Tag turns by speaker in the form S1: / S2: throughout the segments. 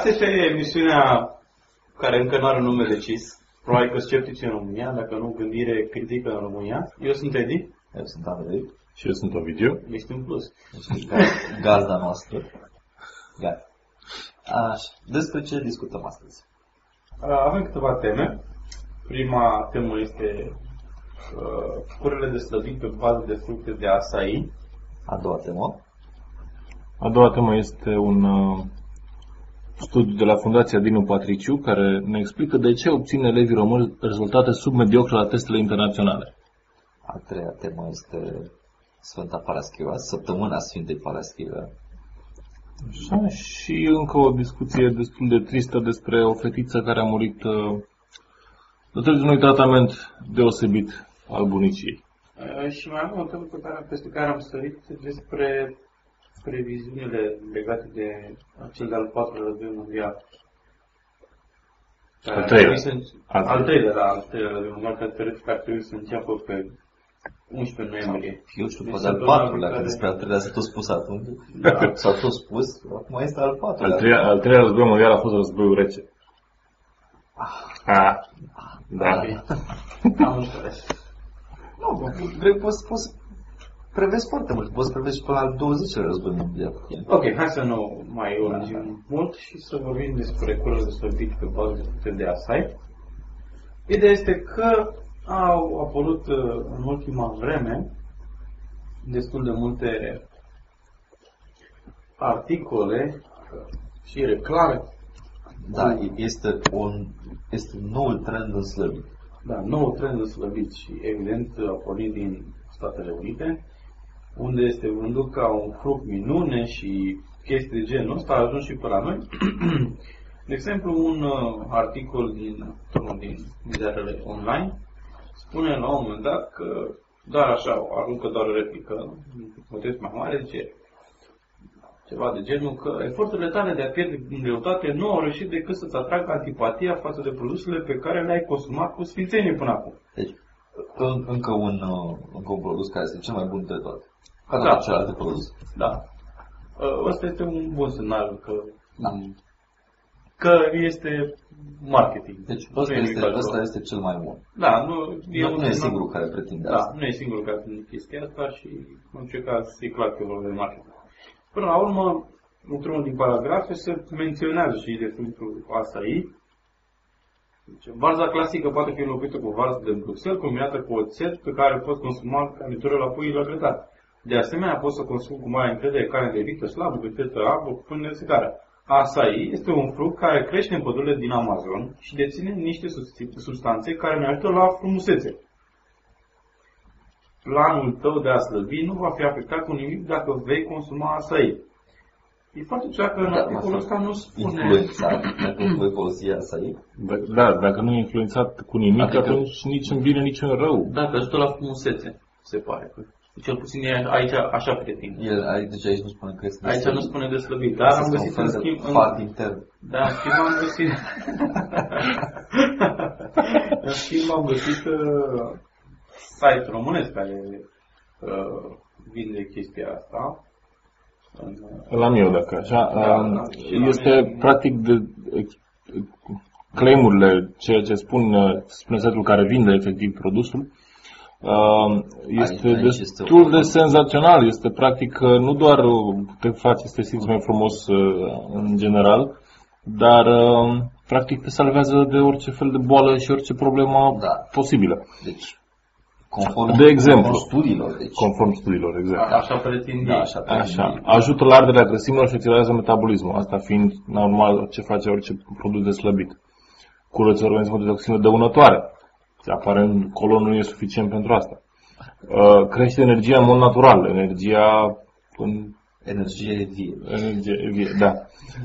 S1: Asta este emisiunea care încă nu are un nume decis. Probabil că sceptici în România, dacă nu gândire critică în România. Eu sunt Edi.
S2: Eu sunt Andrei.
S3: Și eu sunt Ovidiu.
S1: Ești în plus.
S2: Ești gaz- gazda noastră. Gata. Așa. Despre ce discutăm astăzi?
S1: Avem câteva teme. Prima temă este uh, curile de slăbit pe bază de fructe de açai.
S2: A doua temă.
S3: A doua temă este un uh, studiu de la Fundația Dinu Patriciu care ne explică de ce obțin elevii români rezultate submediocre la testele internaționale.
S2: A treia temă este Sfânta Paraschiva, săptămâna Sfintei Paraschiva.
S3: Așa, și încă o discuție destul de tristă despre o fetiță care a murit uh, datorită unui tratament deosebit al buniciei.
S1: Uh, și mai am o temă pe care, peste care am sărit despre previziunile legate de cel de-al patrulea război mondial.
S3: Al treilea.
S1: Să,
S3: Al
S1: al treilea, da, al treilea război mondial, care teoretic ar trebui să înceapă pe 11 noiembrie.
S2: Eu știu,
S1: Deci
S2: poate al
S1: săptămâna
S2: patrulea, că
S1: care-
S2: despre al treilea s-a tot spus atunci.
S1: Da.
S2: S-a tot spus, acum este al patrulea.
S3: Al treilea, al treilea război mondial a fost războiul rece. Ah, da.
S1: Am înțeles.
S2: Nu, vrei, poți, poți prevezi foarte mult. Poți prevezi și până la al 20 război mondial.
S1: Ok, hai să nu mai lungim mult și să vorbim despre curile de slăbit pe bază de fructe de açai. Ideea este că au apărut uh, în ultima vreme destul de multe articole uh, și reclame.
S2: Da, este un, este noul trend în slăbit.
S1: Da, nou trend în slăbit și evident a pornit din Statele Unite, unde este vândut ca un fruct minune și chestii de genul ăsta a ajuns și pe la noi. De exemplu, un uh, articol din unul din ziarele online spune la un moment dat că doar așa, aruncă doar o replică, în context mai mare, zice ceva de genul că eforturile tale de a pierde în greutate nu au reușit decât să-ți atragă antipatia față de produsele pe care le-ai consumat cu sfințenie până acum.
S2: Deci, în, încă, un, uh, încă un produs care este cel mai bun de toate. Ca
S1: Da.
S2: toate celelalte produse.
S1: Da. Uh, Ăsta este un bun semnal că,
S2: Da.
S1: că este marketing.
S2: Deci,
S1: Nu
S2: ăsta
S1: e
S2: este,
S1: nimic
S2: ăsta
S1: altceva.
S2: este cel mai bun.
S1: Da, nu, e,
S2: Nu,
S1: un
S2: nu e
S1: semnal-
S2: singurul care pretinde
S1: Da,
S2: asta.
S1: nu e singurul care spune chestia asta și în ce caz e clar că e vorba de marketing. Până la urmă, într-unul din paragrafe se menționează și de fructul açai. Deci, varza clasică poate fi înlocuită cu varză de Bruxelles combinată cu oțet pe care poți consuma ca mitură la pui la grătar. De asemenea, poți să consumi cu mare încredere carne de vită slabă, gătetă apă cu pâine de secară. Açai este un fruct care crește în pădurile din Amazon și deține niște substi- substanțe care ne ajută la frumusețe planul tău de a slăbi nu va fi afectat cu nimic dacă vei consuma açai. E foarte ciudat că în
S2: Da,
S1: articolul
S2: asta
S1: ăsta nu spune...
S2: Influențat, dacă voi folosi açai.
S3: Da- Da, dacă nu e influențat cu nimic,
S2: Adică-
S3: atunci nici în bine, nici în rău.
S1: Da, că ajută la frumusețe, se pare. Cel puțin e aici așa pretind.
S2: El, aici, deci aici nu spune că este
S1: Aici
S2: slăbit.
S1: nu spune de slăbit, dar am
S2: Este
S1: găsit
S2: un
S1: în
S2: fel de
S1: schimb... În,
S2: Fart intern.
S1: da, în schimb am găsit... în schimb am găsit uh, site românesc care uh, vinde chestia asta. În, uh,
S3: La meu, dacă așa.
S1: Da,
S3: um,
S1: da, și la
S3: este
S1: mine.
S3: practic de ex- claimurile, ceea ce spun, uh, spune setul care vinde efectiv produsul, uh, este
S2: Aici- aici este
S3: destul
S2: o-
S3: de senzațional. Este practic uh, nu doar uh, te face să te simți mai frumos uh, în general, dar uh, practic te salvează de orice fel de boală și orice problemă
S2: Da.
S3: posibilă.
S2: Deci, conform,
S3: De exemplu.
S2: conform studiilor, deci,
S3: Conform studiilor, exact.
S1: Așa pretind
S2: da,
S1: ei.
S2: așa,
S3: Așa. Ajută la arderea grăsimilor și accelerează metabolismul. Asta fiind normal ce face orice produs de slăbit. curăță organismul de toxină dăunătoare. Se apare în colon nu e suficient pentru asta. Uh, crește energia în mod natural, energia în
S2: Energie vie.
S3: energie vie, da.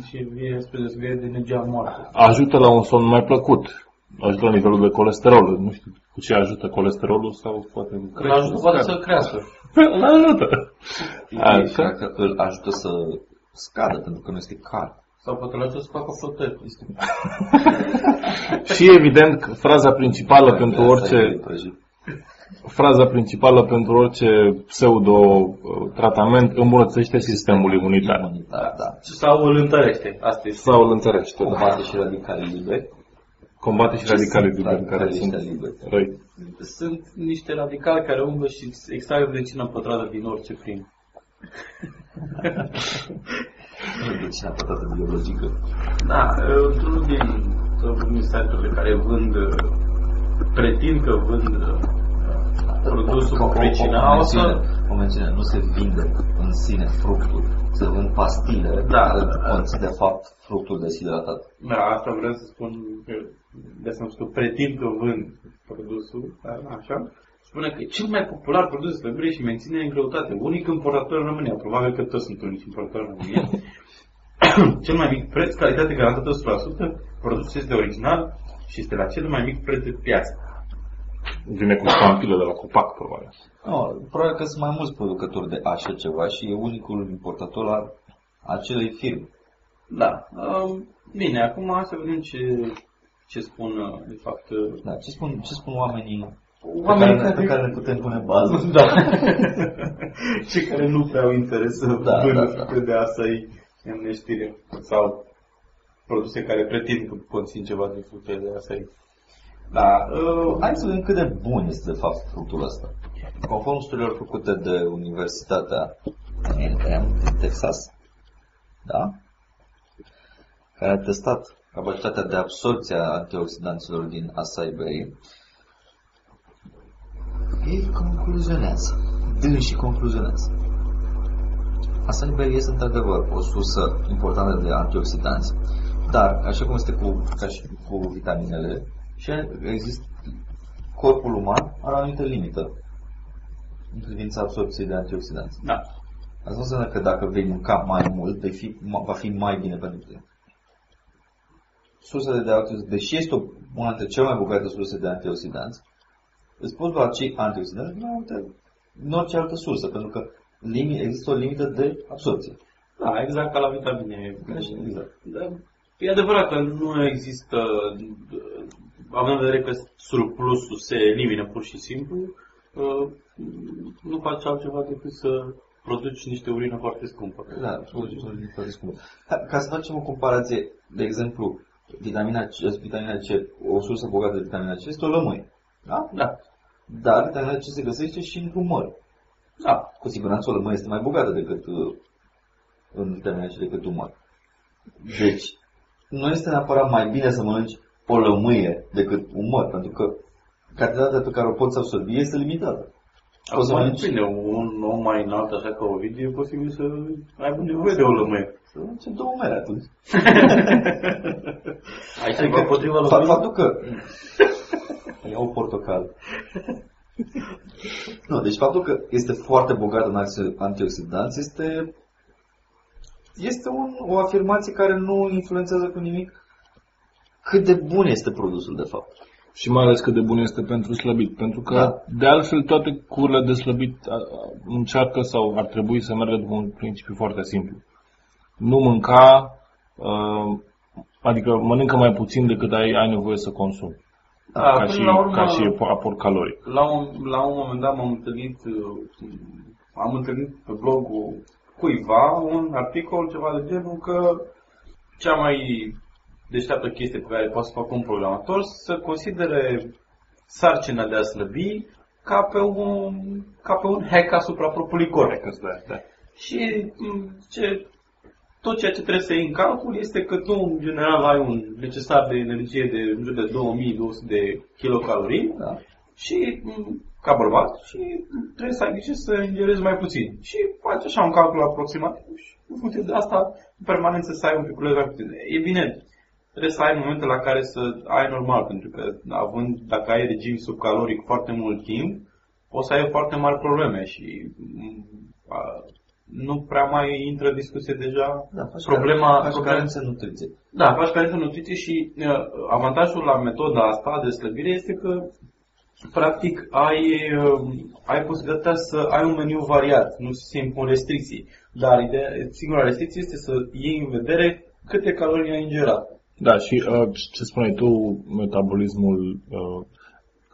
S1: Și vie spre deosebire de energia moartă.
S3: Ajută la un somn mai plăcut. Ajută la nivelul de colesterol. Nu știu cu ce ajută colesterolul sau poate cu
S1: Îl ajută poate să crească.
S3: Îl ajută.
S2: Și
S3: Așa.
S2: că îl ajută să scadă, pentru că nu este cald.
S1: Sau poate îl ajută să facă flotări. Este
S3: Și evident că fraza principală pentru
S2: Asta
S3: orice
S2: e prăjit.
S3: fraza principală pentru orice pseudo-tratament îmbunătățește sistemul imunitar.
S2: Imunitar, da.
S1: Sau îl întărește. Asta este.
S3: Sau îl întărește. Da.
S2: Combate și radicalii liberi.
S3: Combate și radicalii liberi care
S2: Radicalii
S3: sunt
S2: ăștia liberi.
S3: răi.
S1: Sunt niște radicali care umblă și extrag vecină pătrată din orice prim.
S2: Deci a pătată biologică.
S1: Da, într-unul din, din site-urile care vând, pretind că vând produsul cu pricina,
S2: o,
S1: o să...
S2: mențiune, o mențiune, nu se vinde în sine fructul. Se vând pastile
S1: Da.
S2: care conțin de fapt fructul deshidratat.
S1: Da, asta vreau să spun că de asta am spus că pretind că vând produsul, dar nu așa. Spune că e cel mai popular produs de slăbire și menține în greutate. Unic importator în România. Probabil că toți sunt unici importatori în România. cel mai mic preț, calitate garantată 100%, produsul este original și este la cel mai mic preț de piață.
S3: Vine cu ștampile de la copac, probabil.
S2: No, probabil că sunt mai mulți producători de așa ceva și e unicul importator al acelei firme.
S1: Da. Um, bine, acum să vedem ce, ce spun, uh, de fapt, uh,
S2: Da, ce spun, ce spun oamenii,
S1: Oamenii
S2: pe, care,
S1: care-
S2: pe care ne putem pune bază?
S1: Da. Cei care nu prea au interes să
S2: Da,
S1: da, vândă
S2: da, da.
S1: fructe de asai în neștire sau produse care pretind că conțin ceva din fructe de asai. Da, uh,
S2: Hai să vedem cât de bun este de fapt fructul ăsta. Conform studiilor făcute de Universitatea A&M din Texas, da? care a testat capacitatea de absorpție a antioxidanților din acai berry, ei concluzionează, dând și concluzionează. Acai berry este într-adevăr o sursă importantă de antioxidanți, dar, așa cum este cu, ca și cu vitaminele, și există corpul uman are o anumită limită în privința absorpției de antioxidanți.
S1: da.
S2: Asta nu înseamnă că dacă vei mânca mai mult, vei fi, va fi mai bine pentru tine. Sursele de antioxidanți, deși este o, una dintre cele mai bogate surse de antioxidanți, îți poți lua acei antioxidanți din multe, în orice altă sursă, pentru că limi, există o limită de absorpție.
S1: Da, exact ca la vitamine.
S2: Exact.
S1: Da, e adevărat că nu există, având în vedere că surplusul se elimină pur și simplu, uh, nu faci altceva decât să produci niște urină foarte scumpă.
S2: Da, foarte scumpă. Ca, ca să facem o comparație, de exemplu, vitamina C, vitamina C, o sursă bogată de vitamina C este o lămâie. Da?
S1: Da,
S2: Dar vitamina C se găsește și într-un măr.
S1: da,
S2: Cu siguranță o lămâie este mai bogată decât uh, în vitamina C decât un măr. Deci, nu este neapărat mai bine să mănânci o lămâie decât un măr, pentru că cantitatea pe care o poți absorbi este limitată. Poți să
S1: Acum,
S2: mănânci
S1: bine, un om mai înalt, așa ca Ovidiu, e posibil să aibă nevoie de o lămâie.
S2: să mănânci două mere atunci.
S1: Ai ceva împotriva
S2: Fa-
S1: lămâii?
S2: Faptul că iau portocal. Nu, deci faptul că este foarte bogat în anti- antioxidanți este este un, o afirmație care nu influențează cu nimic cât de bun este produsul de fapt.
S3: Și mai ales cât de bun este pentru slăbit. Pentru că,
S2: Da.
S3: de altfel, toate curile de slăbit a- a- încearcă sau ar trebui să meargă după un principiu foarte simplu. Nu mânca, uh, adică mănâncă mai puțin decât ai, ai nevoie să consumi.
S1: Da,
S3: ca,
S1: până
S3: și,
S1: la urmă-
S3: ca și aport caloric.
S1: La un, la un moment dat m-am întâlnit, uh, am întâlnit pe blogul cuiva un articol, ceva de genul că cea mai deșteaptă chestie pe care poate să facă un programator să considere sarcina de a slăbi ca pe un, ca pe un hack asupra propriului corp.
S3: Da, da.
S1: Și m, ce, tot ceea ce trebuie să iei în calcul este că tu, în general, ai un necesar de energie de în jur de 2200 de kilocalorii
S2: Da.
S1: și m, ca bărbat și trebuie să ai grijă să ingerezi mai puțin. Și faci așa un calcul aproximativ și în funcție de asta, în permanență să ai un piculeț mai puțin. E bine, trebuie să ai momente la care să ai normal, pentru că având, dacă ai regim subcaloric foarte mult timp, o să ai foarte mari probleme și mm, a, nu prea mai intră în discuție deja
S2: Da, faci
S1: problema,
S2: care, faci
S1: problema
S2: carență în nutriție.
S1: da, faci carență în nutriție și uh, avantajul la metoda asta de slăbire este că practic ai, uh, ai posibilitatea să ai un meniu variat, nu se impun restricții. Dar ideea, singura restricție este să iei în vedere câte calorii ai ingerat.
S3: Da, și uh, ce spuneai tu, metabolismul, uh,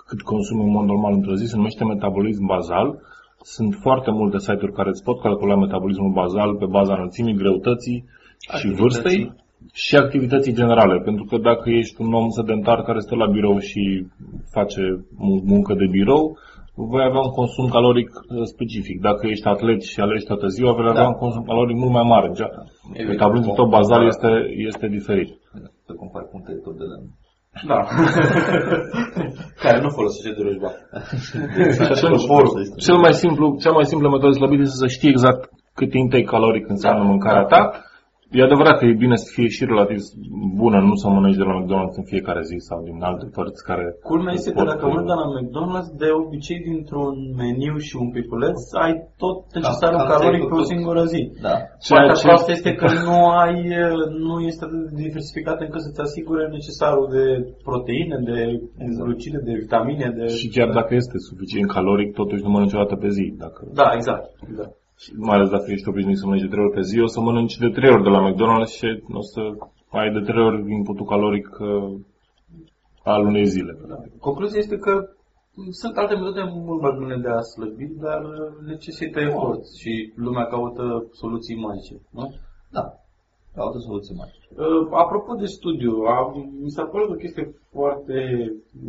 S3: cât consumi în mod normal într-o zi, se numește metabolism bazal. Sunt foarte multe site-uri care îți pot calcula metabolismul bazal pe baza înălțimii, greutății și
S2: Activității.
S3: vârstei și activității generale. Pentru că dacă ești un om sedentar care stă la birou și face mun- muncă de birou, vei avea un consum caloric uh, specific. Dacă ești atlet și alergi toată ziua, vei avea
S1: Da.
S3: un consum caloric mult mai mare. Deci, Metabolismul tău bazal este, este diferit.
S2: Să compari punctele tot de lemn.
S1: Da. Care nu folosește de rujba.
S3: Și atunci, cel mai simplu, cea mai simplă metodă de slăbire este să știi exact cât intake caloric înseamnă
S1: Da.
S3: mâncarea ta. E adevărat că e bine să fie și relativ bună, nu să mănânci de la McDonald's în fiecare zi sau din alte părți care...
S1: Culmea este că
S3: pot-
S1: dacă mănânci de la McDonald's, de obicei dintr-un meniu și un piculeț, ai tot necesarul
S2: cam
S1: caloric
S2: ți-ai
S1: pe o
S2: făcut.
S1: singură zi.
S2: Da.
S3: Ceea
S1: Partea
S3: ce-
S1: proastă este că nu ai, nu este atât de diversificat încât să-ți asigure necesarul de proteine, de glucide, de vitamine, de...
S3: Și chiar dacă este suficient caloric, totuși nu mănânci o dată pe zi. Dacă,
S1: Da, exact. exact.
S3: Mai ales dacă ești obișnuit să mănânci de 3 ori pe zi, o să mănânci de 3 ori de la McDonald's și o să ai de 3 ori inputul caloric uh, al unei zile.
S1: Da. Concluzia este că sunt alte metode mult mai bune de a slăbi, dar necesită efort și lumea caută soluții magice. Nu?
S2: Da. Caută soluții mari.
S1: Uh, Apropo de studiu, a, mi s-a părut o chestie foarte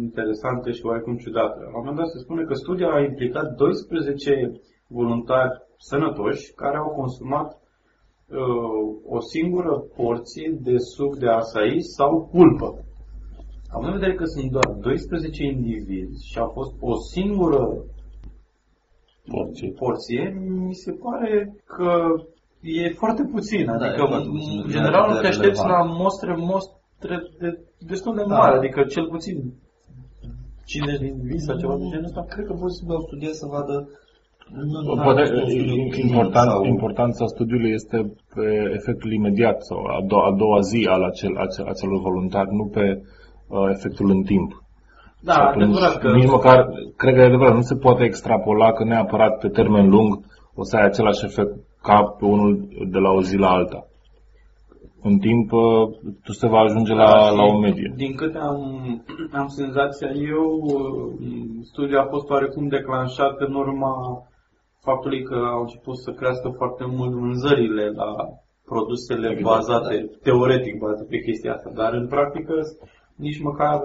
S1: interesantă și oarecum ciudată. La un moment dat se spune că studiul a implicat 12 voluntari sănătoși care au consumat uh, o singură porție de suc de açai sau pulpă. Având în vedere că sunt doar 12 indivizi și a fost o singură
S3: Porție.
S1: porție, mi se pare că e foarte puțin.
S2: Da,
S1: Adică,
S2: e foarte puțin.
S1: în
S2: E
S1: general,
S2: de
S1: te aștepți la
S2: relevant.
S1: mostre, mostre de, destul de
S2: Da.
S1: mari, adică cel puțin 50 de indivizi sau ceva de genul ăsta.
S2: Cred că pur și simplu au studiat să vadă nu, n-a
S3: Poate
S2: fost un studiu
S3: e-
S2: clinic
S3: important,
S2: sau-
S3: importanța studiului este pe efectul imediat sau a, do- a doua zi al acel, acel, acelor voluntari, nu pe uh, efectul în timp.
S1: Da,
S3: Și atunci,
S1: adevărat că...
S3: Nici măcar, cred că e adevărat, nu se poate extrapola că neapărat pe termen lung o să ai același efect ca pe unul de la o zi la alta. În timp, uh, tu se va ajunge la,
S1: Da, și
S3: la o medie.
S1: Din câte am, am senzația eu, uh, studiul a fost oarecum declanșat în urma faptului că au început să crească foarte mult vânzările la produsele
S3: Exact,
S1: bazate, teoretic bazate pe chestia asta, dar în practică nici măcar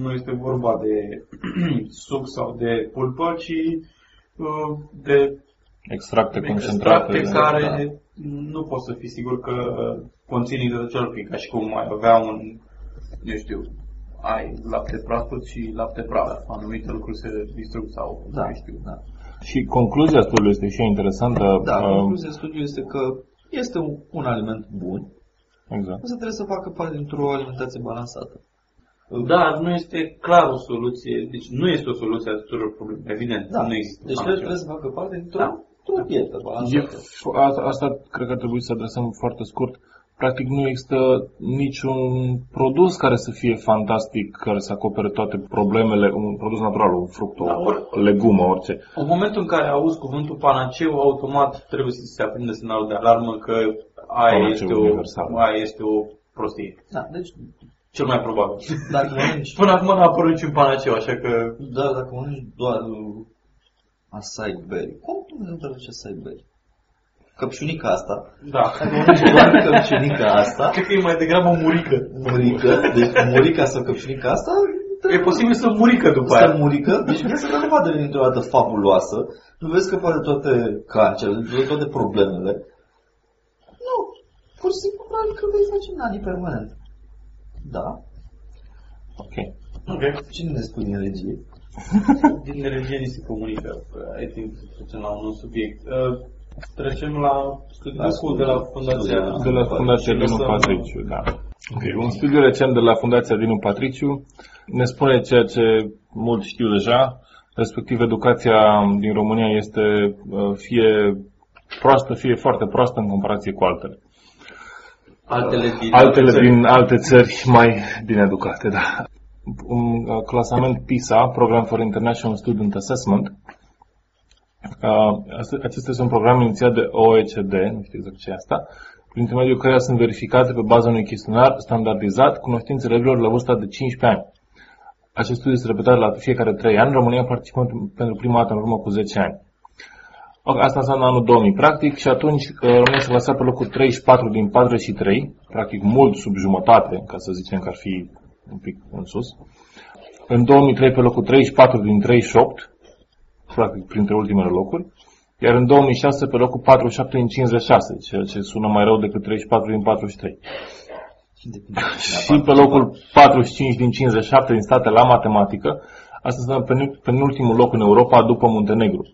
S1: nu este vorba de suc sau de pulpă, ci uh, de
S3: Extracte concentrate.
S1: extracte care nu poți să fii sigur că conțin hidrocelulfic, ca și cum ai avea un, nu știu, ai lapte proaspăt și lapte praf. Anumite lucruri se distrug sau
S2: Da,
S1: nu știu.
S2: da.
S3: Și concluzia studiului este și ea interesantă.
S2: Da,
S3: uh,
S2: concluzia studiului este că este un, un aliment bun,
S3: Exact.
S2: însă trebuie să facă parte dintr-o alimentație balansată.
S1: Dar nu este clar o soluție, deci nu este o soluție a tuturor problemelor, evident,
S2: Da.
S1: nu există.
S2: Deci trebuie, trebuie să facă parte dintr-o
S1: Da.
S2: într-o dietă
S3: E,
S2: balansată.
S3: f- asta, asta cred că ar trebui să adresăm foarte scurt. Practic nu există niciun produs care să fie fantastic, care să acopere toate problemele, un produs natural, un fruct, o
S1: Da, ori-
S3: legumă, orice.
S1: În momentul în care auzi cuvântul panaceu, automat trebuie să se aprinde semnalul de alarmă că aia
S3: Panaceu
S1: este, o,
S3: universal.
S1: aia este o prostie.
S2: Da, deci
S1: Cel mai probabil.
S2: dacă mănânci,
S1: Până acum n-a apărut niciun panaceu, așa că
S2: da, dacă mănânci doar uh, acai berry, cum nu traduce acai berry? Căpșunica asta,
S1: Da.
S2: dacă mănânci doar căpșunica asta,
S1: Cred că e mai degrabă murică.
S2: murică, deci murica sau căpșunica asta,
S1: E posibil să murică după
S2: Asta
S1: aia.
S2: murică, deci viața ta nu va deveni dintr-o dată fabuloasă, nu vezi că poate toate cancerele, de toate problemele. Nu, pur și simplu probabil că vei face nani permanent. Da?
S3: Ok.
S1: Ok.
S2: Cine ne spune din regie?
S1: Din religie ni se comunică. I think să trecem la un nou subiect. Uh, Trecem la studiul de la Fundația
S3: De la Fundația Dinu Patriciu, da. Okay. Un studiu recent de la Fundația Dinu Patriciu ne spune ceea ce mulți știu deja, respectiv educația din România este uh, fie proastă, fie foarte proastă în comparație cu altele.
S1: Altele din,
S3: Altele
S1: țări.
S3: din alte țări mai bine educate, da. Un uh, clasament PISA, Program for International Student Assessment, uh, ast- acesta este un program inițiat de OECD, nu știu exact ce e asta, prin intermediul căreia sunt verificate pe baza unui chestionar standardizat cunoștințele elevilor la vârsta de 15 ani. Acest studiu este repetat la fiecare 3 ani, România participă pentru prima dată în urmă cu 10 ani. Ok, Asta înseamnă anul 2000, practic, și atunci uh, România se clasat pe locul 34 din 43, practic mult sub jumătate, ca să zicem că ar fi un pic în sus. În 2003 pe locul 34 din 38, practic printre ultimele locuri, iar în 2006 pe locul 47 din 56, ceea ce sună mai rău decât 34 din 43. Și pe locul 45 din 57 din state la matematică, asta înseamnă pe- penultimul loc în Europa după Muntenegru.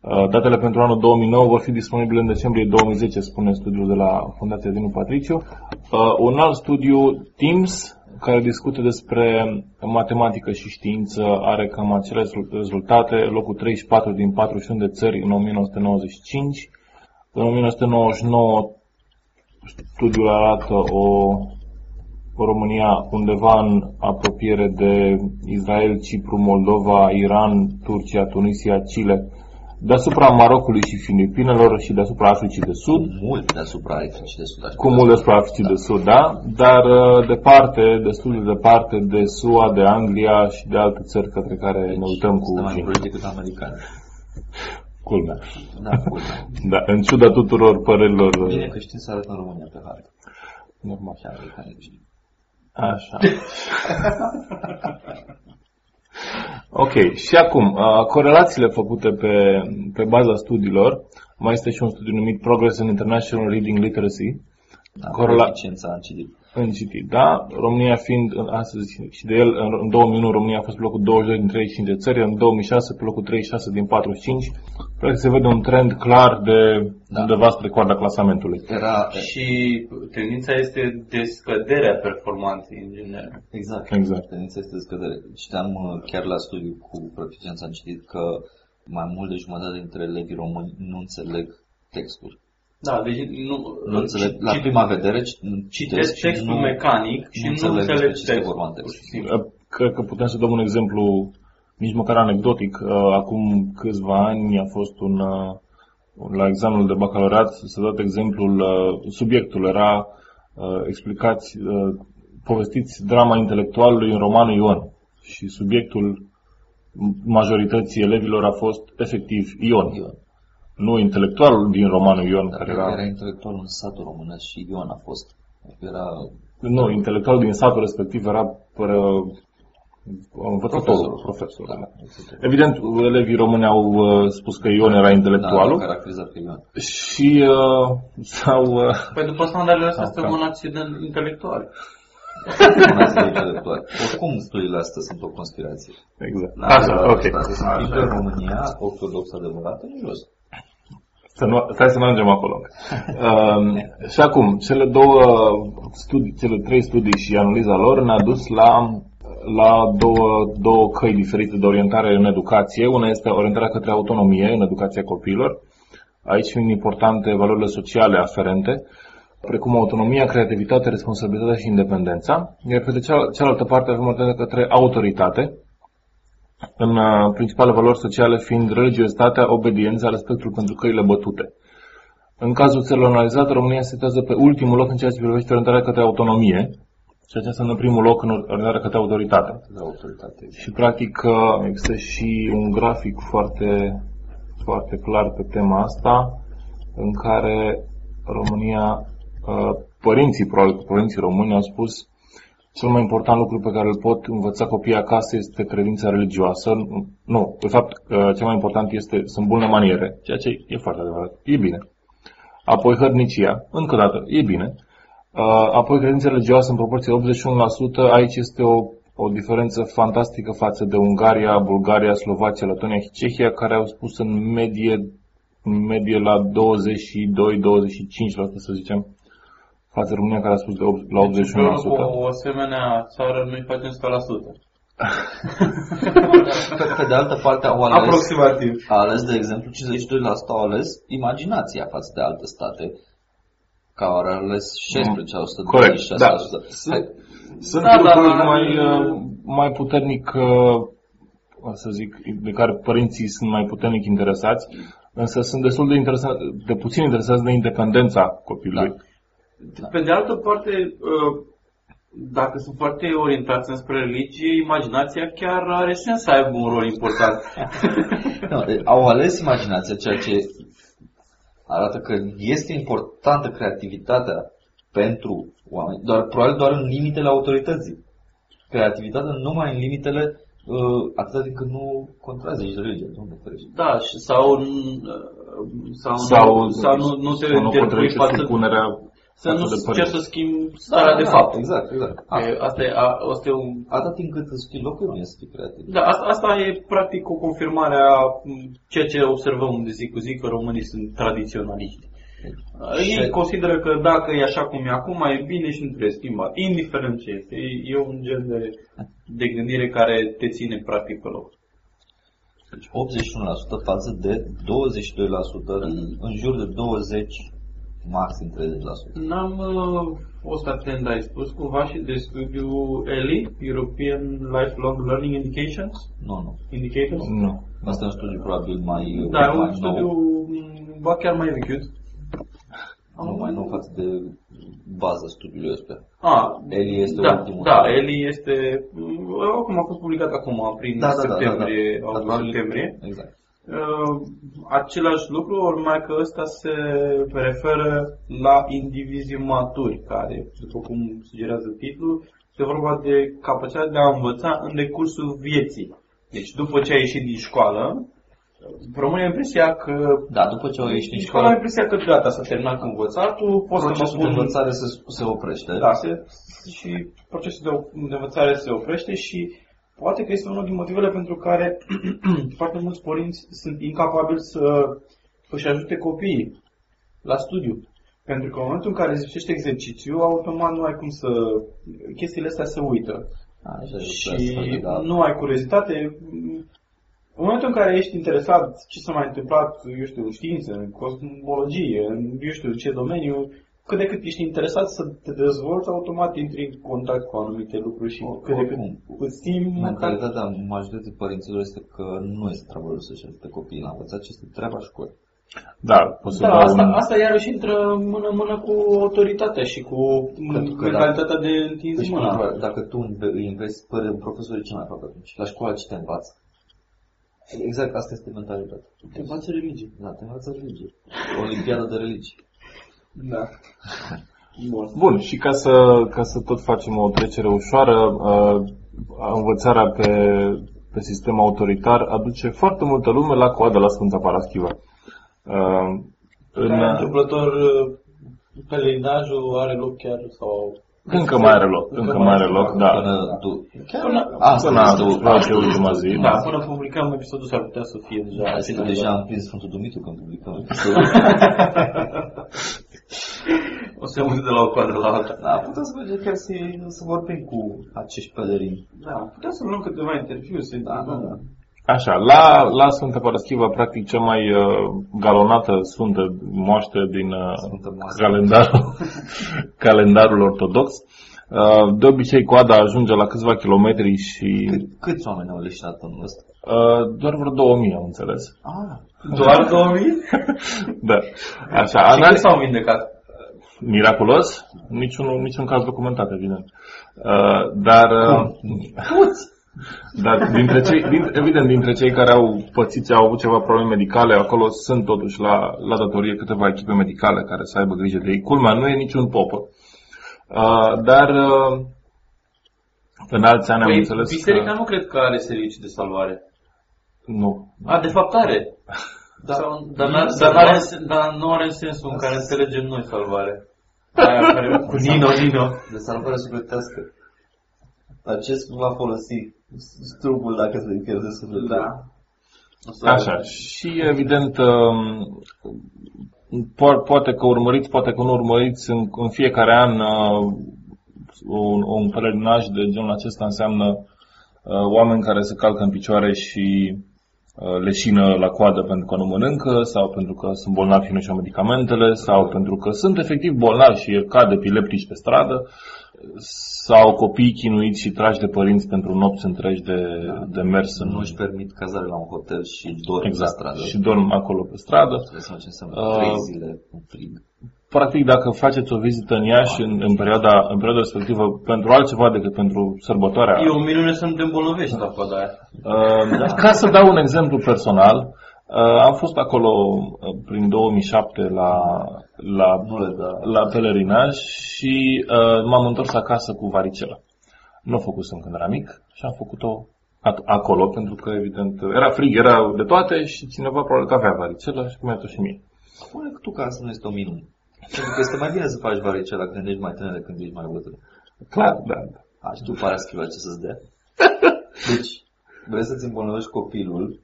S3: Uh, Datele pentru anul 2009 vor fi disponibile în decembrie 2010, spune studiul de la Fundația Dinu Patriciu. Uh, Un alt studiu, TIMS, care discută despre matematică și știință, are cam aceleași rezultate, locul 34 din 41 de țări în 1995. În 1999 studiul arată o, o România undeva în apropiere de Israel, Cipru, Moldova, Iran, Turcia, Tunisia, Chile, deasupra Marocului și Filipinelor și deasupra Africii de Sud,
S2: Mult deasupra Africii de Sud.
S3: cu mult despre Africii de Sud, da? Dar uh, departe, destul de departe de SUA, de Anglia și de alte țări către care ne uităm cu
S2: Suntem mai
S3: și
S2: proști decât americani.
S3: culmea.
S2: Da, cool.
S3: Da, în ciuda tuturor părerilor uh,
S2: Bine că știm să arătăm România pe hartă.
S3: normal.
S2: Și americanii știu.
S3: Așa. Ok, și acum, uh, corelațiile făcute pe, pe baza studiilor, mai este și un studiu numit Progress in International Reading Literacy,
S2: Da,
S3: Corela-
S2: eficiența în citit.
S3: în citit, da? România fiind, în- astăzi și de el, în, în 2001 România a fost pe locul 22 din 35 de țări, în 2006 pe locul 36 din 45. Practic se vede un trend clar de
S2: Da.
S3: undeva spre coarda clasamentului.
S2: Era,
S1: Și tendința este de scădere a performanței în general.
S2: exact,
S3: Exact.
S2: Tendința este de scădere. Citeam uh, chiar la studiu cu proficiența în citit că mai mult de jumătate dintre elevii români nu înțeleg textul.
S1: Da, deci nu,
S2: Nu înțeleg,
S1: ci-
S2: la
S1: ci-
S2: prima vedere ci-
S1: citesc
S2: citesc și
S1: textul
S2: nu,
S1: mecanic și
S2: nu
S1: nu
S2: înțeleg
S1: înțeleg
S2: despre ce este
S1: textul.
S2: vorba în text.
S1: pur și simplu.
S3: Uh, Cred că putem să dăm un exemplu nici măcar anecdotic. Uh, Acum câțiva ani a fost un, uh, la examenul de bacalaureat, s-a dat exemplul, uh, subiectul era uh, explicați, uh, povestiți drama intelectualului în romanul Ion. Și subiectul majorității elevilor a fost efectiv Ion.
S2: Ion.
S3: Nu intelectualul din romanul Ion,
S2: Dar
S3: care
S2: era...
S3: era...
S2: era intelectual în satul românesc și Ion a fost. Era
S3: Nu, intelectualul din satul respectiv era pără, învățătorul,
S2: Profesorul.
S3: profesor.
S2: Da.
S3: da. Evident, elevii români au uh, spus că Ion era
S2: da,
S3: intelectualul
S2: caracterizat pe Ion.
S3: și uh, s-au... Uh,
S1: Păi după standardele astea
S3: Da,
S1: suntem
S3: da.
S1: un accident intelectual.
S2: Una de intelectual. Oricum, studiile astea sunt o conspirație.
S3: exact.
S1: Da,
S3: Așa, ok.
S2: Asta sunt tipul de România, ortodoxă adevărată, în jos.
S3: Să nu, stai să nu ajungem acolo. Um, și acum, cele două studii, cele trei studii și analiza lor ne-a dus la, la două, două căi diferite de orientare în educație. Una este orientarea către autonomie în educația copiilor. Aici fiind importante valorile sociale aferente, precum autonomia, creativitatea, responsabilitatea și independența. Iar pe de ceal- cealaltă parte avem orientarea către autoritate, în uh, principale valori sociale fiind religiozitatea, obediența, respectul pentru căile bătute. În cazul țărilor analizate, România se situează pe ultimul loc în ceea ce privește orientarea către autonomie, ceea ce înseamnă primul loc în orientarea către autoritate.
S2: De autoritate.
S3: Și practic uh, există și un grafic foarte, foarte clar pe tema asta, în care România, uh, părinții, probabil că părinții români au spus cel mai important lucru pe care îl pot învăța copiii acasă este credința religioasă. Nu, de fapt, uh, cel mai important este, sunt bune maniere, ceea ce e foarte adevărat. E bine. Apoi hărnicia, încă o dată, e bine. Uh, Apoi credința religioasă în proporție de 81%, aici este o, o diferență fantastică față de Ungaria, Bulgaria, Slovacia, Letonia și Cehia, care au spus în medie în medie la 22-25%, să zicem, față de România care a spus de 8, la 81%.
S1: Deci, cu o asemenea țară noi facem 100%.
S2: Pe, pe de altă parte au ales,
S1: Aproximativ.
S2: a ales, de exemplu, 52% au ales imaginația față de alte state, care au ales 16 au
S3: Corect, da.
S2: Hai,
S3: Sunt
S1: Da,
S3: lucruri
S1: da, da.
S3: mai, uh, mai puternic, uh, o să zic, de care părinții sunt mai puternic interesați, însă sunt destul de, interesați, de puțin interesați de independența copilului.
S2: Da.
S1: Pe de altă parte, uh, dacă sunt foarte orientați înspre religie, imaginația chiar are sens să aibă un rol important.
S2: Nu, au ales imaginația, ceea ce arată că este importantă creativitatea pentru oameni, doar, probabil doar în limitele autorității. Creativitatea numai în limitele uh, atâta timp cât nu contrazici religia, Doamne ferește.
S1: Da, și sau, uh, sau,
S3: Sau,
S1: nu, sau nu, nu te
S3: sau nu
S1: interpui
S3: contrazice
S1: față,
S3: supunerea
S1: să nu
S3: față de
S1: încerci
S3: părinți.
S1: să schimbi starea de
S2: Da,
S1: fapt.
S2: Exact, exact.
S1: E,
S2: A,
S1: Asta e, a, asta e un
S2: atâta timp cât îți știi locul, nu e să fii creativ.
S1: Da, asta, asta e practic o confirmare a m, ceea ce observăm de zi cu zi, că românii sunt tradiționaliști. Ei
S2: Și-
S1: consideră că dacă e așa cum e acum, e bine și nu trebuie schimbat, indiferent ce este. E, e un gen de, de gândire care te ține practic pe loc.
S2: Deci 81% față de 22%, în jur de 20, maxim 30%.
S1: N-am uh, fost atent, ai spus cumva și de studiu ELI, European Lifelong Learning Indications?
S2: Nu, nu.
S1: Indicators?
S3: Nu.
S2: Asta e un studiu probabil mai,
S1: Da,
S2: mai
S1: un
S2: nou.
S1: studiu, m, ba chiar mai vechiut.
S2: Nu mai nou față de baza studiului ăsta.
S1: Ah,
S2: Eli este
S1: da,
S2: ultimul.
S1: Da, Eli este, mm, acum a fost publicat acum, prin
S2: Da, da, da,
S1: septembrie,
S2: da, da.
S1: august,
S2: Probabil-
S1: septembrie.
S2: Exact.
S1: Uh, același lucru, urmai că ăsta se referă la indivizi maturi, care, după cum sugerează titlul, este vorba de capacitatea de a învăța în decursul vieții. Deci după ce ai ieșit din școală, rămâne impresia că
S2: Da, după ce au ieșit din
S1: din
S2: școală,
S1: școală ai impresia că gata, s-a terminat cu învățatul, poți să mă
S2: procesul de
S1: pun
S2: învățare se, se oprește.
S1: da, se, și procesul de, de învățare se oprește și poate că este unul din motivele pentru care foarte mulți părinți sunt incapabili să își ajute copiii la studiu. Pentru că în momentul în care zicești exercițiu, automat nu ai cum să... chestiile astea se uită.
S2: A, așa e
S1: Și
S2: lucrurile astea, da.
S1: nu ai curiozitate. În momentul în care ești interesat ce s-a mai întâmplat, eu știu, în știință, în cosmologie, în eu știu ce domeniu, cât de cât ești interesat să te dezvolți, automat intri în contact cu anumite lucruri și cât de cât
S2: Oricum,
S1: îți simți măcar...
S2: Mentalitatea majorității părinților este că nu este treaba lor să-și ajute copiii la învățat, ci este treaba școlii.
S3: Da, pot să
S1: Da,
S3: dau
S1: asta,
S3: un...
S1: asta iarăși intră mână-mână cu autoritatea și cu
S2: Pentru că
S1: mentalitatea de întins
S2: Deci,
S1: mâna.
S2: probabil, dacă tu înve- îi înveți pe profesorii ce mai fac atunci? La școală ce te învață? Exact, asta este mentalitatea.
S1: Te învață religie.
S2: Da, te învață religie. Olimpiadă de religie.
S1: Da. Bun.
S3: Bun, și ca să, ca să tot facem o trecere ușoară, uh, învățarea pe, pe sistem autoritar aduce foarte multă lume la coadă la Sfânta Paraschiva. Uh, în,
S1: Care întâmplător pelerinajul are loc chiar sau...
S3: încă mai are loc, încă mai are loc, da.
S2: Până tu...
S1: Până,
S2: Asta
S3: Până
S2: este o-
S3: la ce ultima zi.
S1: da, până publicăm episodul s-ar putea să fie deja.
S2: Asta că deja am prins Sfântul Dumitru când publicăm episodul.
S1: O să mă de la o coadă la alta.
S2: Da, putem să mergem chiar să, să vorbim cu acești pelerini.
S1: Da, putem să luăm câteva interviuri, să
S2: Da, da, da.
S3: Așa, la, la Sfânta Paraschiva, practic cea mai uh, galonată sfântă moaște din uh,
S2: Sfântă moaște.
S3: calendarul, calendarul ortodox. Uh, de obicei, coada ajunge la câțiva kilometri și
S2: Cât, câți oameni au leșinat în ăsta?
S3: Uh, doar vreo 2000, am înțeles.
S2: Ah,
S1: Doar 2000?
S3: Da. Așa,
S1: Și cât
S3: analiz
S1: s-au vindecat?
S3: miraculos, niciun, niciun caz documentat, evident. Uh, dar, uh, dar dintre cei, din, evident, dintre cei care au pățit, au avut ceva probleme medicale, acolo sunt totuși la, la datorie câteva echipe medicale care să aibă grijă de ei. Culmea, nu e niciun popă. Uh, dar uh, în alți ani am
S1: Păi,
S3: înțeles
S1: biserica
S3: că...
S1: nu cred că are servicii de salvare.
S3: Nu.
S1: A, de fapt are.
S2: Da.
S1: Sau, dar,
S2: Nino
S1: n-are,
S2: se
S1: dar, n-are,
S2: va-
S1: în sen- dar nu are în sensul în care înțelegem noi salvare. Aia care, cu Nino, Nino.
S2: de salvare sufletească. Acest va folosi trupul dacă se pierde sufletul.
S1: Da.
S3: Așa, și evident, um, po- poate că urmăriți, poate că nu urmăriți, în, în fiecare an uh, un, un pelerinaj de genul acesta înseamnă uh, oameni care se calcă în picioare și uh, leșină la coadă pentru că nu mănâncă sau pentru că sunt bolnavi și nu și medicamentele sau pentru că sunt efectiv bolnavi și cad epileptici pe stradă sau copii chinuiți și trași de părinți pentru nopți întregi de, de mers în
S2: Nu își permit cazare la un hotel și dorm
S3: exact,
S2: pe stradă.
S3: și dorm acolo pe stradă.
S2: Trebuie să ce înseamnă
S3: Uh,
S2: trei zile în frig.
S3: Practic, dacă faceți o vizită în Iași în, în, perioada, în perioada respectivă pentru altceva decât pentru sărbătoarea
S1: E o minune să nu te îmbolnăvești la coada aia.
S3: Uh, Ca să dau un exemplu personal, uh, am fost acolo uh, prin 2007 la, la, la pelerinaj și uh, m-am întors acasă cu varicelă. Nu o făcusem când eram mic și am făcut-o at- acolo, pentru că, evident, era frig, era de toate și cineva probabil că avea varicelă și mi-a și mie.
S2: Spune că tu că asta nu este o minune. Pentru că este mai bine să faci varicela când ești mai tânăr decât când ești mai bătrân.
S3: Clar, da.
S2: A, și tu paraschiva ce să-ți dea. Deci, vrei să-ți îmbolnăvești copilul,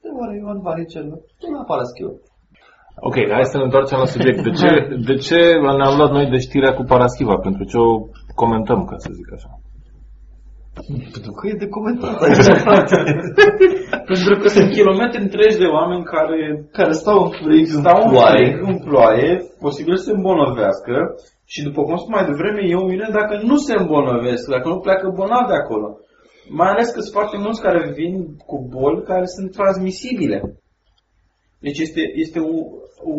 S2: te oare Ioan varicelă, tu la paraschiva.
S3: Ok, hai să ne întoarcem la subiect. De ce, de ce ne-am luat noi de știrea cu paraschiva? Pentru ce o comentăm, ca să zic așa?
S2: Pentru că e de comentat aici, frate.
S1: Pentru că sunt kilometri întregi de oameni care
S2: Care stau în frig,
S1: stau în
S2: ploaie.
S1: frig, în ploaie, posibil să se îmbolnăvească și după cum spun mai devreme, e o minune dacă nu se îmbolnăvesc, dacă nu pleacă bolnavi de acolo. Mai ales că sunt foarte mulți care vin cu boli care sunt transmisibile. Deci este, este un,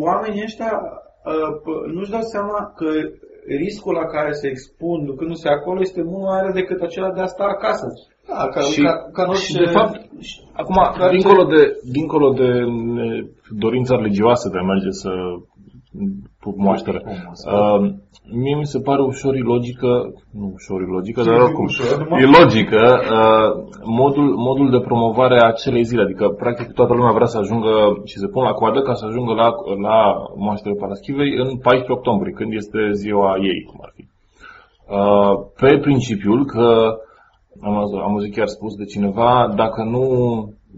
S1: oamenii ăștia uh, p- nu-și dau seama că riscul la care se expun ducându-se acolo este mult mai mare decât acela de a sta acasă.
S2: Da, ca,
S3: Și,
S2: ca, ca în
S3: și
S2: orice...
S3: de fapt, acum, dincolo de, dincolo de e, dorința religioasă de a merge să pup moaștere, uh, mie mi se pare ușor ilogică, nu ușor ilogică, dar oricum, e logică uh, modul, modul de promovare a acelei zile, adică practic toată lumea vrea să ajungă și se pun la coadă ca să ajungă la, la moaștere Paraschivei în 14 octombrie, când este ziua ei, cum ar fi. Uh, pe principiul că am, auzit- am auzit chiar spus de cineva, dacă nu,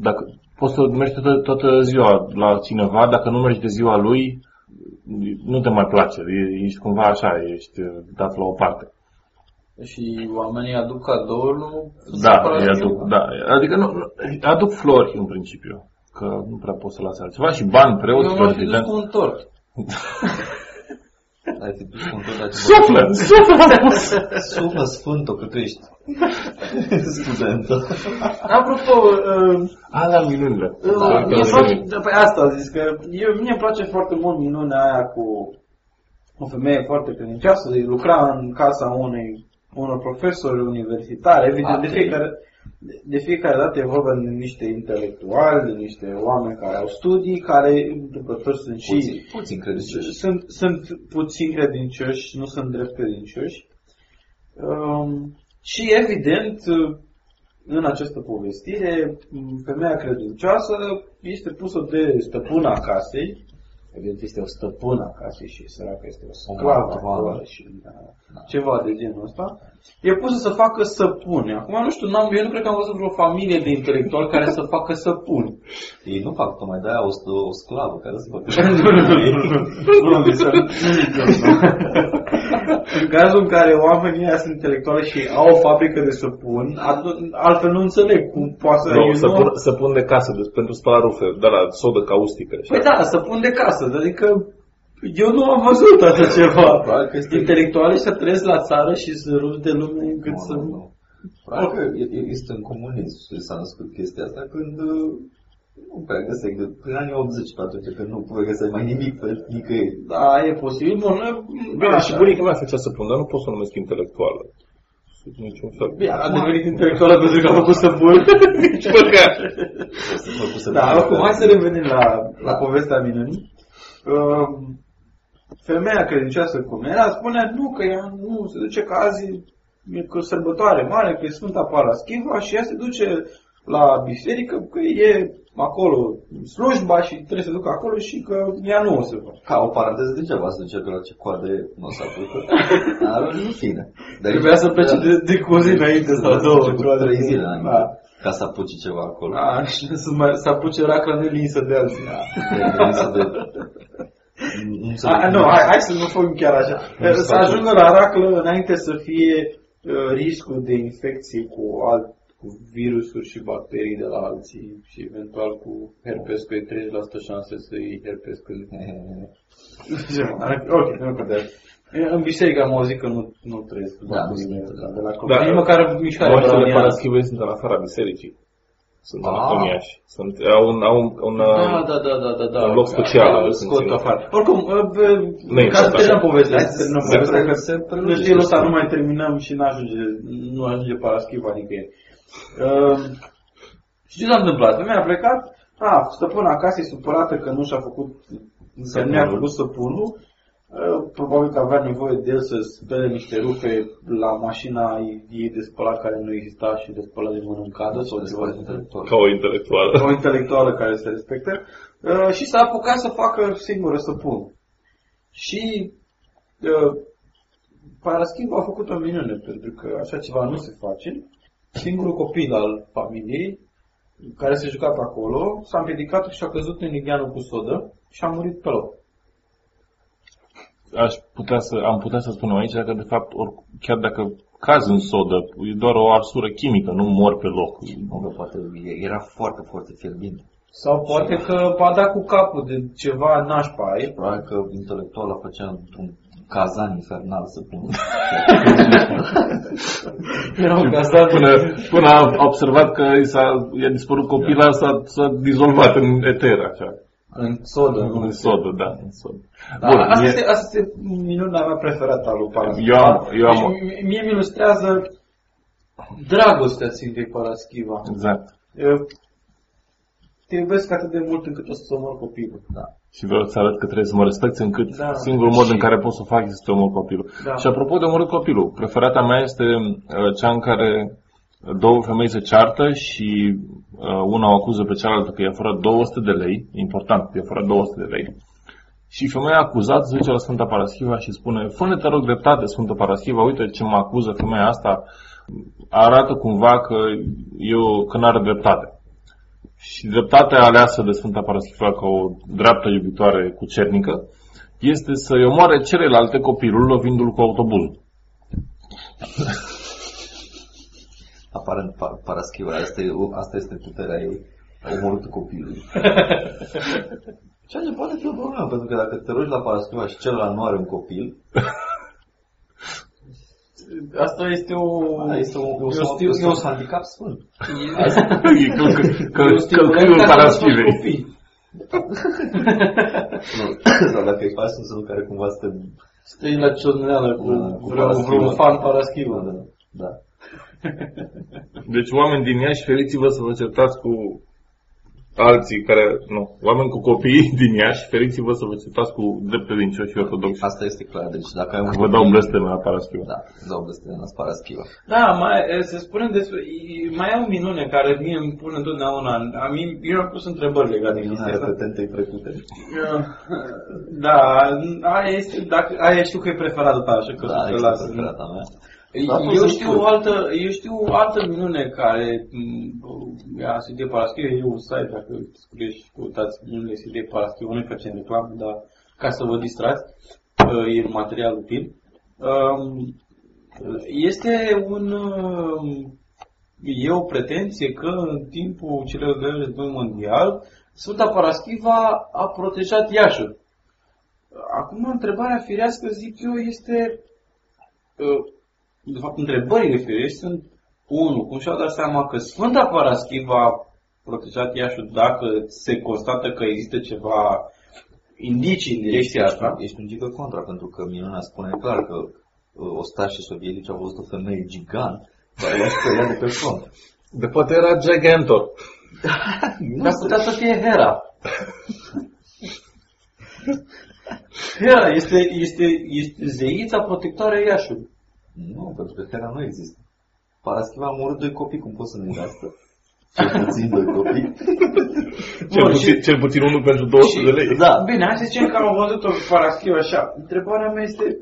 S3: dacă poți să mergi toată, toată ziua la cineva, dacă nu mergi de ziua lui, nu te mai place, e- ești cumva așa, ești uh, dat la o parte.
S1: Și oamenii aduc cadoul lui
S3: Da,
S1: Paraschivă.
S3: îi aduc, da, adică nu, nu, aduc flori în principiu, că nu prea poți să lase altceva și bani, preoți,
S1: Eu m-am fi dus
S3: prezidenți.
S1: cu un tort.
S2: Ai fi dus cu un tot aici.
S3: Suflă, suflă, am spus.
S2: Suflă sfântă că tu ești studentă.
S1: Apropo, uh,
S3: A, la minunile.
S1: uh, mie îmi place, da, păi asta am zis, că eu, mie îmi place foarte mult minunea aia cu o femeie foarte credincioasă, lucra în casa unei, unor profesori universitari, evident, de
S2: Ok.
S1: fiecare, de- de fiecare dată e vorba de niște intelectuali, de niște oameni care au studii, care întâmplători sunt și
S2: Puțin, puțin credincioși.
S1: sunt, sunt puțin credincioși, nu sunt drept credincioși. Um, și evident, în această povestire, femeia credincioasă este pusă de stăpâna casei, evident este o stăpână a casei și săraca este o sclavă
S2: matroană.
S1: acolo și da, ceva de genul ăsta, e pusă să facă săpune. Acum, nu știu, n-am, eu nu cred că am văzut vreo familie de intelectuali care să facă săpuni.
S2: Ei nu fac tocmai de aia o, o sclavă care să facă.
S1: nu, nu, nu, nu, nu, zic să- nu zic eu, nu. În cazul în care oamenii ăia sunt intelectuali și au o fabrică de săpun, atu- altfel nu înțeleg cum poate să...
S3: Nu,
S1: eu
S3: să
S1: nu-
S3: pun, să pun de casă, de, pentru spăla rufe, de la sodă caustică. și
S1: Păi da, săpun de casă, adică eu nu am văzut așa ceva.
S2: Probabil că este-
S1: Intelectualii să trăiesc la țară și să ruși de lume încât să...
S2: Nu, nu, nu. Probabil că e- e- este în comunism și s-a născut chestia asta când uh, nu prea găseai, de, prin anii 80 pe atunci, când nu prea găseai mai nimic pe nicăieri.
S1: Da, e posibil. Bun, noi...
S3: Bine,
S1: așa.
S3: și bunica mea făcea să pun, dar nu pot să o numesc intelectuală. Sub niciun fel.
S1: Bine, a devenit intelectuală pentru că a făcut săpun.
S3: Nici măcar.
S1: Da, acum hai să revenim la, la povestea minunii. Uh, femeia credincioasă cum era, spune nu, că ea nu se duce că azi e că sărbătoare mare, că e Sfânta Paraschiva și ea se duce la biserică, că e acolo slujba și trebuie să ducă acolo și că ea nu o să facă.
S2: Ca o paranteză degeaba să încercă la ce coadă e, nu o să apucă. Dar în fine. Dar
S1: Trebuia să plece de, de cu o zi înainte sau
S2: Să
S1: două.
S2: plece cu
S1: ceva de
S2: trei
S1: genul.
S2: zile înainte.
S1: Da.
S2: ca să apuci ceva acolo.
S1: A, și să, mai, să apuce racla nelinsă de alții.
S2: De- să de... Nu se
S1: A, nu, hai, hai să nu fim chiar așa.
S2: Nu
S1: Să
S2: se face.
S1: ajungă la raclă înainte să fie uh, riscul de infecție cu alt cu virusuri și bacterii de la alții și eventual cu herpes cu 30% șanse să iei herpes când... ok, nu contează. În biserică am auzit că nu, nu trăiesc cu
S2: Da, nu
S1: bacteriile
S2: sunt.
S1: de la
S3: Da.
S1: copii. Nici măcar mișcarea
S3: Moștele
S1: browniană.
S3: paraschivei sunt în afara bisericii. Sunt în
S2: Ah.
S3: în Iași. Sunt, au un, au un, un,
S1: Da, da, da, da, da, da.
S3: un loc special,
S1: Da,
S3: îl
S1: îl scot
S3: sunt
S1: afară. Oricum, uh, bă-
S3: Nu e
S1: ca să
S3: important.
S1: terminăm povestea, hai să terminăm
S2: Se
S1: povestea, că
S2: pre- se
S1: de
S2: prelungește.
S1: stilul ăsta nu mai terminăm și nu ajunge, nu ajunge paraschiva nicăieri. Uh, și ce s-a întâmplat? Femeia a plecat, a, stăpâna acasă e supărată că nu și-a făcut, că nu i-a făcut săpunul, Uh, probabil că avea nevoie de el să spele niște rufe la mașina ei de spălat care nu exista și de spălat de mâncadă sau ceva de genul.
S3: ca o intelectuală.
S1: o intelectuală care se respectă, uh, și s-a apucat să facă singură săpun. Și uh, Paraschiv a făcut o minune, pentru că așa ceva nu se face. Singurul copil al familiei, care se juca pe acolo, s-a împiedicat și a căzut în ligheanul cu sodă și a murit pe loc.
S3: Aș putea să, am putea să spunem aici că, de fapt, or, chiar dacă caz în sodă, e doar o arsură chimică, nu mor pe loc.
S2: Nu, că poate era foarte, foarte fierbinte.
S1: Sau poate că a dat cu capul de ceva nașpa ai.
S2: Probabil că intelectuala făcea într-un cazan infernal să pună.
S1: Era un cazan
S3: Până, până a observat că i s-a, i-a dispărut copila, s-a, s-a dizolvat în eter, așa.
S1: În sodă. nu
S3: În sodă, da, în sodă.
S1: Da,
S3: Bun,
S1: asta,
S3: e-
S1: este, asta este minunea mea preferată a lui Paraschiva.
S3: Eu am- eu am-
S1: Deci, mie- mie mi ilustrează dragostea Sfintei Paraschiva.
S3: Exact.
S1: Eu te iubesc atât de mult încât o să omor copilul.
S2: Da.
S3: Și vreau să arăt că trebuie să mă respecti încât
S1: Da.
S3: singurul mod
S1: Și-
S3: în care pot să o fac este să te omor copilul.
S1: Da.
S3: Și apropo de omorât copilul, preferata mea este uh, cea în care două femei se ceartă și uh, una o acuză pe cealaltă că i-a furat 200 de lei, important, i-a furat 200 de lei. Și femeia acuzată se duce la Sfânta Paraschiva și spune, fă te rog dreptate, Sfânta Paraschiva, uite ce mă acuză femeia asta, arată cumva că eu, că n-are dreptate. Și dreptatea aleasă de Sfânta Paraschiva ca o dreaptă iubitoare cu cernică este să-i omoare celelalte copilul lovindu-l cu autobuzul.
S2: Aparent, pa- Paraschiva, asta, e, asta este puterea ei. A omorât copilul. Ceea ce poate fi o problemă, pentru că dacă te rogi la Paraschiva și celălalt nu are un copil,
S1: Asta este o...
S2: ăla este un,
S1: e
S2: un,
S1: un stil,
S2: este
S1: e
S2: un handicap sfânt.
S3: E călcă-
S1: e un
S3: căl-
S1: stimulant
S3: Călcâiul
S1: ca să nască
S3: Paraschivei.
S1: copii.
S2: Nu, sau dacă îi faci în sensul care cumva să te...
S1: Stai la ciorneală cu
S2: Da, cu
S1: vreun,
S2: Paraschiva.
S1: vreun fan Paraschiva.
S2: Da, da.
S3: Deci oameni din Iași, feriți-vă să vă certați cu alții care, nu, oameni cu copii din Iași, feriți-vă să vă certați cu drept credincioși și ortodoxi.
S2: Asta este clar. Deci dacă ai un
S3: Că vă dau blesteme la Paraschiva.
S2: Da, îți dau blesteme la Paraschiva.
S1: Da, mai, se spune despre, mai e o minune care mie îmi pune întotdeauna, a mine, eu am pus întrebări legate de
S2: Minunea
S1: chestia asta.
S2: repetentei trecute.
S1: Da, aia este, dacă, aia știu că e preferată ta, așa că
S2: Da,
S1: să
S2: este
S1: las.
S2: preferata mea. Da,
S1: Eu
S2: poți să
S1: știu,
S2: spui.
S1: o altă, eu știu o altă minune care m, ea CD Paraschiv, e un site, dacă scrieți și căutați minunile CD Paraschiv, nu facem reclamă, dar ca să vă distrați, uh, e material util. Um, Este un, um, e o pretenție că în timpul celor de război mondial, Sfânta Paraschiva a protejat Iașul. Acum, întrebarea firească, zic eu, este uh, de fapt, întrebările firești sunt, unu, cum și-au dat seama că Sfânta Paraschiva a protejat Iașul dacă se constată că există ceva indicii în direcția asta.
S2: Ești un giga contra, pentru că minunea spune clar că uh, ostașii sovietici au văzut o femeie gigant care i-a speriat de pe front.
S3: De poate era Gigantor.
S1: Dar putea să fie Hera. Hera este, este, este zeița protectoare a Iașului.
S2: Nu, pentru că Hera nu există. Paraschiva a omorât doi copii, cum poți să nu asta? Cel puțin doi copii.
S3: Cel
S1: Bun,
S3: puțin,
S1: și-
S3: cel puțin unul pentru 200 de lei.
S2: Da.
S1: Bine, hai să zicem că am văzut o paraschiv așa. Întrebarea mea este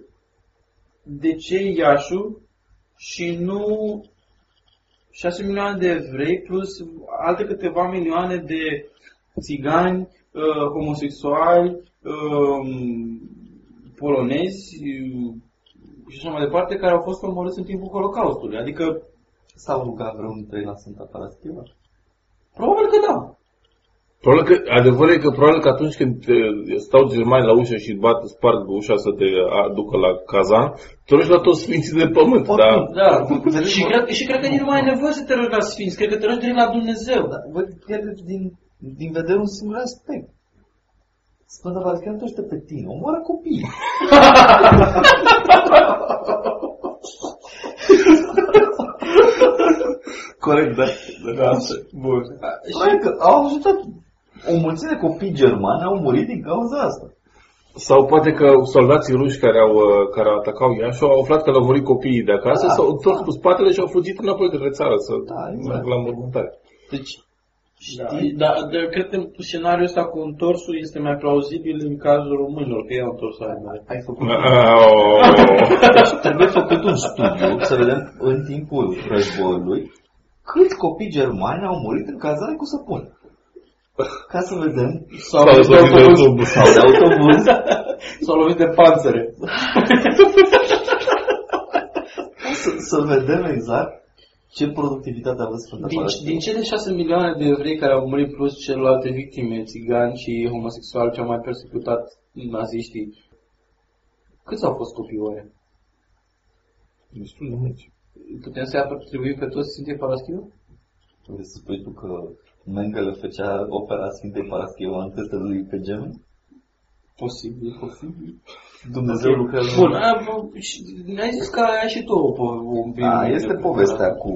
S1: de ce Iașu și nu 6 milioane de evrei plus alte câteva milioane de țigani, uh, homosexuali, uh, polonezi uh, și așa mai departe, care au fost omorâți în timpul Holocaustului. Adică,
S2: S-au rugat vreunul dintre ei la Sfânta Paraschiva?
S1: probabil că da.
S3: Probabil că, adevărul e că probabil că atunci când uh, stau germani la ușă și bat, sparg ușa să te aducă la cazan, te rogi la toți sfinții de pământ. Da?
S1: Da. și, cred, și cred că nici nu mai ai nevoie să te rogi la Sfinți, cred că te rogi direct la Dumnezeu.
S2: Da, vă pierdeți din, din vedere un singur aspect. Sfânta Paraschiva nu te ajută pe tine, omoară copii.
S3: Corect, da. da.
S1: Bun.
S2: Probabil că au ajutat o mulțime de copii germani au murit din cauza asta.
S3: Sau poate că soldații ruși care au, uh, care atacau Iași au aflat că l-au murit copiii de acasă,
S2: Da,
S3: s-au întors
S2: da.
S3: cu spatele și au fugit înapoi către țară să
S2: Da, exact.
S3: meargă la mormântare.
S2: Deci,
S1: Da,
S2: știi?
S1: da, de, cred că scenariul ăsta cu întorsul este mai plauzibil în cazul românilor, că ei au întors aia mai.
S2: Ai făcut
S3: Oh.
S2: Deci trebuie făcut un studiu să vedem în timpul războiului câți copii germani au murit în cazare cu săpun. Ca să vedem
S1: Sau,
S3: Sau
S1: de
S3: să de
S1: autobuz.
S3: autobuz.
S2: sau de autobuz
S1: S-au lovit de panțere.
S2: să, să vedem exact ce productivitate a avut Sfânta
S1: Din,
S2: Paraschiva.
S1: din cele 6 milioane de evrei care au murit plus celelalte victime, țigani și homosexuali cel mai persecutat naziștii, câți au fost copii oare?
S3: Destul de mulți.
S1: Putem să-i atribuim pe toți Sfintei Paraschiva?
S2: Vrei să spui tu că Mengele făcea opera Sfintei Paraschiva în testele lui pe gemeni?
S1: Posibil, posibil.
S2: Dumnezeu lucrează
S1: Bun, a, bă, și ne-ai zis că ai și tu o, po- un
S2: Da, este povestea cu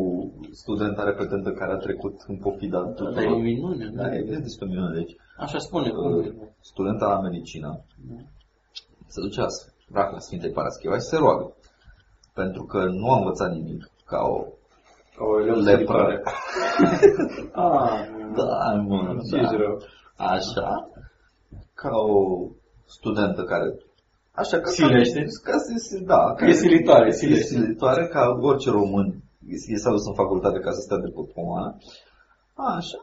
S2: studenta repetentă care a trecut în pofida
S1: Da, e
S2: tuturor.
S1: minune,
S2: Da, e este o minune. Deci,
S1: Așa spune, cum
S2: uh,
S1: e?
S2: studenta la medicină se duce la rac la Sfintei Paraschiva și se roagă. Pentru că nu a învățat nimic ca o
S1: Ca o elev
S2: lepră.
S1: săritoare. Ah,
S2: Da, mă,
S1: ce
S2: da.
S1: rău.
S2: Așa, ca o studentă care Așa că
S1: Silește.
S2: Ca, ca, să- da,
S1: E silitoare,
S2: e
S1: silește.
S2: silitoare ca orice român e s-a dus în facultate ca să stea de pe pomană. Așa.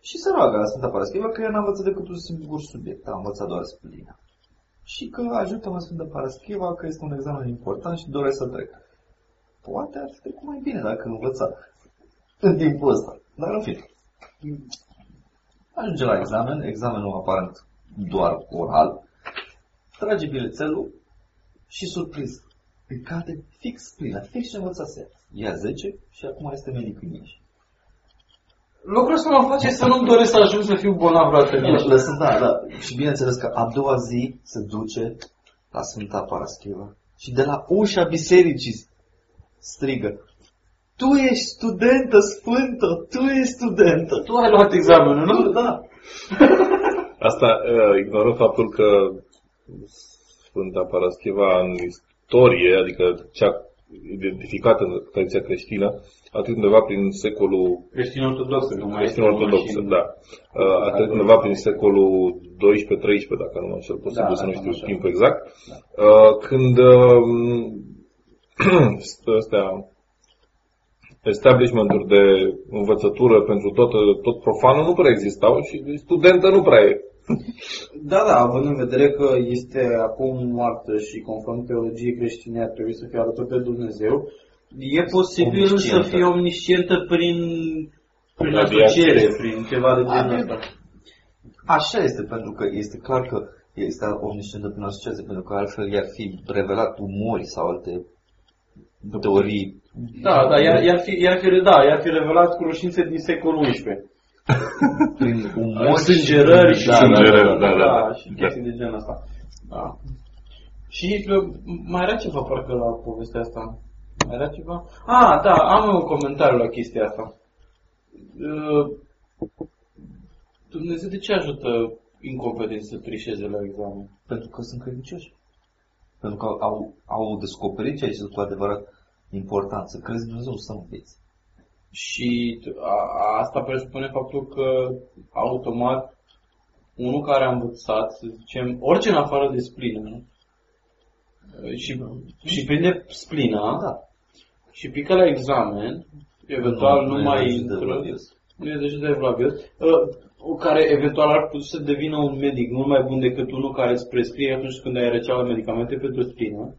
S2: Și se roagă la Sfânta Paraschiva că ea n-a învățat decât un singur subiect, a învățat doar splina. Și că ajută-mă Sfânta Paraschiva că este un examen important și doresc să trec. Poate ar fi trecut mai bine dacă învăța în timpul ăsta. Dar în fine. Ajunge la examen, examenul aparent doar oral, trage bilețelul și surprins. Îi cade fix plina, fix ce învățase. Ia 10 și acum este medic în Iași.
S1: Lucrul ăsta mă face să nu-mi doresc să ajung să fiu bolnav vreodată în Iași.
S2: Lăsând, da, da. Și bineînțeles că a doua zi se duce la Sfânta Paraschiva și de la ușa bisericii strigă Tu ești studentă sfântă, tu ești studentă.
S1: Tu ai luat examenul, nu?
S2: Da.
S3: Asta uh, ignoră faptul că Sfânta Paraschiva în istorie, adică cea identificată în tradiția creștină, a trecut undeva prin secolul
S1: Creștin ortodox, nu mai
S3: creștin ortodox, da. Uh, A trecut undeva prin secolul 12-13, dacă nu mă înșel, posibil
S1: Da,
S3: să nu
S1: da,
S3: știu
S1: așa.
S3: timpul exact. Uh, Când um, astea establishment-uri de învățătură pentru tot, tot profanul nu prea existau și studentă nu prea e.
S1: Da, da, având în vedere că este acum moartă și conform teologiei creștine ar trebui să fie alături de Dumnezeu, e posibil să
S2: Omniscientă.
S1: fie omniscientă prin, prin
S3: Radiație.
S1: asociere, prin ceva de genul
S2: Adică-
S1: ăsta.
S2: Așa este, pentru că este clar că este omniscientă prin asociație, pentru că altfel i-ar fi revelat umori sau alte teorii.
S1: Da, da, iar, iar, fi, iar, fi, da, iar fi revelat cunoștințe din secolul XI.
S2: Prin umori
S1: Sângerări și,
S2: da, da,
S3: Sângerări,
S2: da,
S3: da,
S2: da,
S3: da.
S1: da, și chestii de genul ăsta. Da. Și uh, mai era ceva parcă la povestea asta. Mai era ceva? Ah, da, am un comentariu la chestia asta. Uh, Dumnezeu de ce ajută incompetenți să trișeze la examen?
S2: Pentru că sunt credincioși. Pentru că au, au descoperit ce este cu adevărat important. Să crezi în Dumnezeu, să înveți.
S1: Și a, asta presupune faptul că automat unul care a învățat, să zicem, orice în afară de splină, nu? și, și prinde splina
S2: Da.
S1: și pică la examen, Eventual nu,
S2: e
S1: mai
S2: de
S1: intră.
S2: Vladios.
S1: Nu e deja de Vlavios. Uh, care eventual ar putea să devină un medic mult mai bun decât unul care îți prescrie atunci când ai răceală medicamente pentru spină.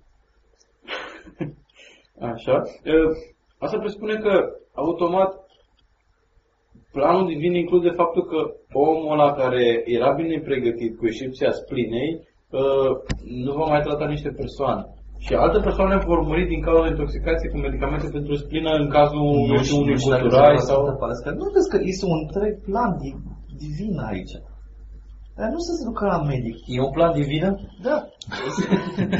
S1: Așa. Uh, Asta presupune că automat planul divin include faptul că omul ăla care era bine pregătit, cu excepția splinei, uh, nu va mai trata niște persoane. Și alte persoane vor muri din cauza intoxicației cu medicamente pentru splină în cazul nu știu, unui
S2: știu dacă
S1: guturai
S2: se
S1: sau...
S2: sau... Nu vezi că este un întreg plan di- divin aici. Dar nu să se ducă la medic.
S1: E un plan divin?
S2: Da.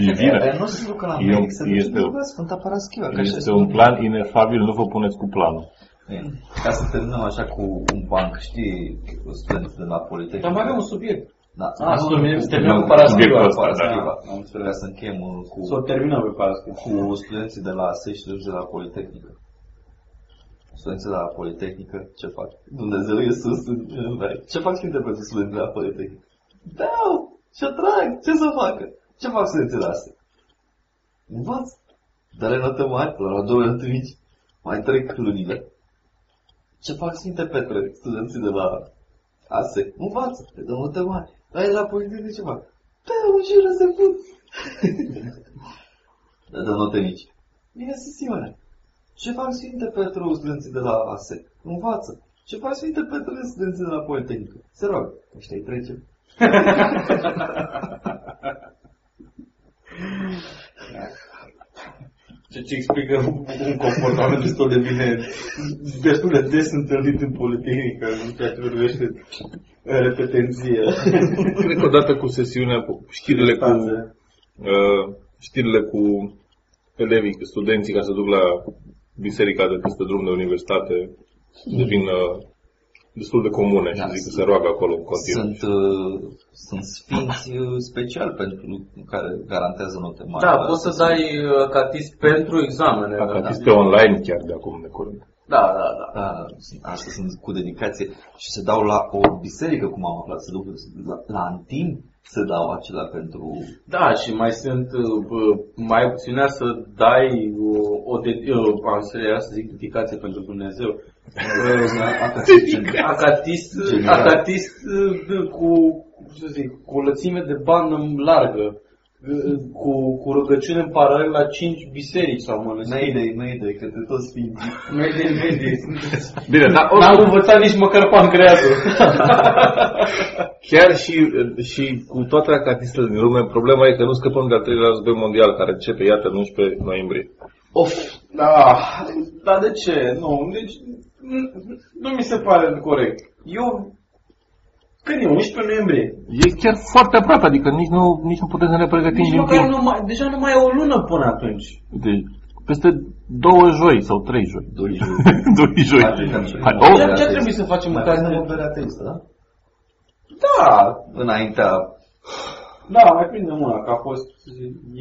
S3: Divină.
S2: Dar nu să se ducă la
S3: E un-
S2: medic, să ducă
S3: este-
S2: la Sfânta Paraschiva. că așa
S3: Este
S2: spune.
S3: un plan inefabil, nu vă puneți cu planul.
S2: Bine. Ca să terminăm așa cu un banc, știi, studenți de la Politehnică.
S1: Dar mai avem un subiect.
S2: Da.
S1: Ah,
S2: Nu,
S1: să terminăm-
S2: nu,
S1: să terminăm
S2: nu,
S1: cu Paraschiva.
S3: subiectul ăsta,
S2: Paraschiva.
S1: da. Am înțeles.
S2: Ca să încheiem uh, cu,
S1: Să o terminăm pe Paraschiv.
S2: cu studenții de la ASE și studenții de la Politehnică. Studenții de la Politehnică, ce fac? Dumnezeu e sus în în rai. Ce fac și pentru studenții de la Politehnică? Dau! Și atrag! Ce să facă? Ce fac studenții de ASE? Învață! Dă-le notă mari, la la două note mici. Mai trec lunile. Ce fac Sfinte Petre, studenții de la ASE? Învață! Le dă note mari. Dar de la Politehnică ce fac? Da, mă jură să fut! Le dă note mici. Bine, Simone. Ce fac Sfinte Petru studenții de la ASE? Învață. Ce fac Sfinte Petru studenții de la Politehnică? Se rog. Ăștia îi trecem.
S1: Ce ce explică un, un comportament destul de bine, destul de des întâlnit în politică, în ceea ce privește uh, repetenție.
S3: Cred că odată cu sesiunea, cu știrile cu, uh, știrile cu elevii, studenții care se duc la biserica de peste drum de universitate, devin uh, destul de comune și
S2: Da,
S3: zic că
S2: sunt-
S3: se roagă acolo în continuu.
S2: Sunt, uh, sunt sfinți uh, special pentru care garantează note mari.
S1: Da,
S2: Dar
S1: poți să
S2: sunt-
S1: dai uh, catist pentru examene.
S3: Dacă este online chiar de acum de curând.
S1: Da, da, da.
S2: Da, sunt- asta sunt cu dedicație și se dau la o biserică, cum am aflat, se duc la, la Antim se dau acelea pentru...
S1: Da, și mai sunt, uh, mai opțiunea să dai uh, o, de, uh, am să era să zic dedicație pentru Dumnezeu. Uh, Acatist,
S2: General.
S1: acatist uh, cu, cum să zic, cu o lățime de bandă largă, uh, cu, cu rugăciune în paralel la cinci biserici sau mănăstiri.
S2: Mayday, Mayday, către toți sfinții.
S1: Mayday, mayday.
S3: Bine, dar
S1: N-am învățat nici măcar pancreasul.
S3: chiar și, și cu toate acatistele din lume, problema e că nu scăpăm de al treilea război mondial, care începe, iată, în 11 noiembrie.
S1: Of, da, dar de ce? Nu, deci nu, nu mi se pare corect. Eu, când e 11 noiembrie?
S3: E chiar foarte aproape, adică nici nu, nici nu putem să ne pregătim
S1: Nici
S3: din
S1: măcar
S3: timp.
S1: nu mai, deja nu mai e o lună până atunci.
S3: Deci, peste două joi sau trei joi.
S2: Doi joi.
S3: Doi joi.
S2: Hai,
S3: Hai,
S2: oh,
S3: oh,
S1: Ce, ce trebuie să facem în
S2: Mai
S1: caz
S2: avem
S1: de...
S2: o bere ateistă, da?
S1: Da,
S2: Înaintea...
S1: da, mai prindem una, că a fost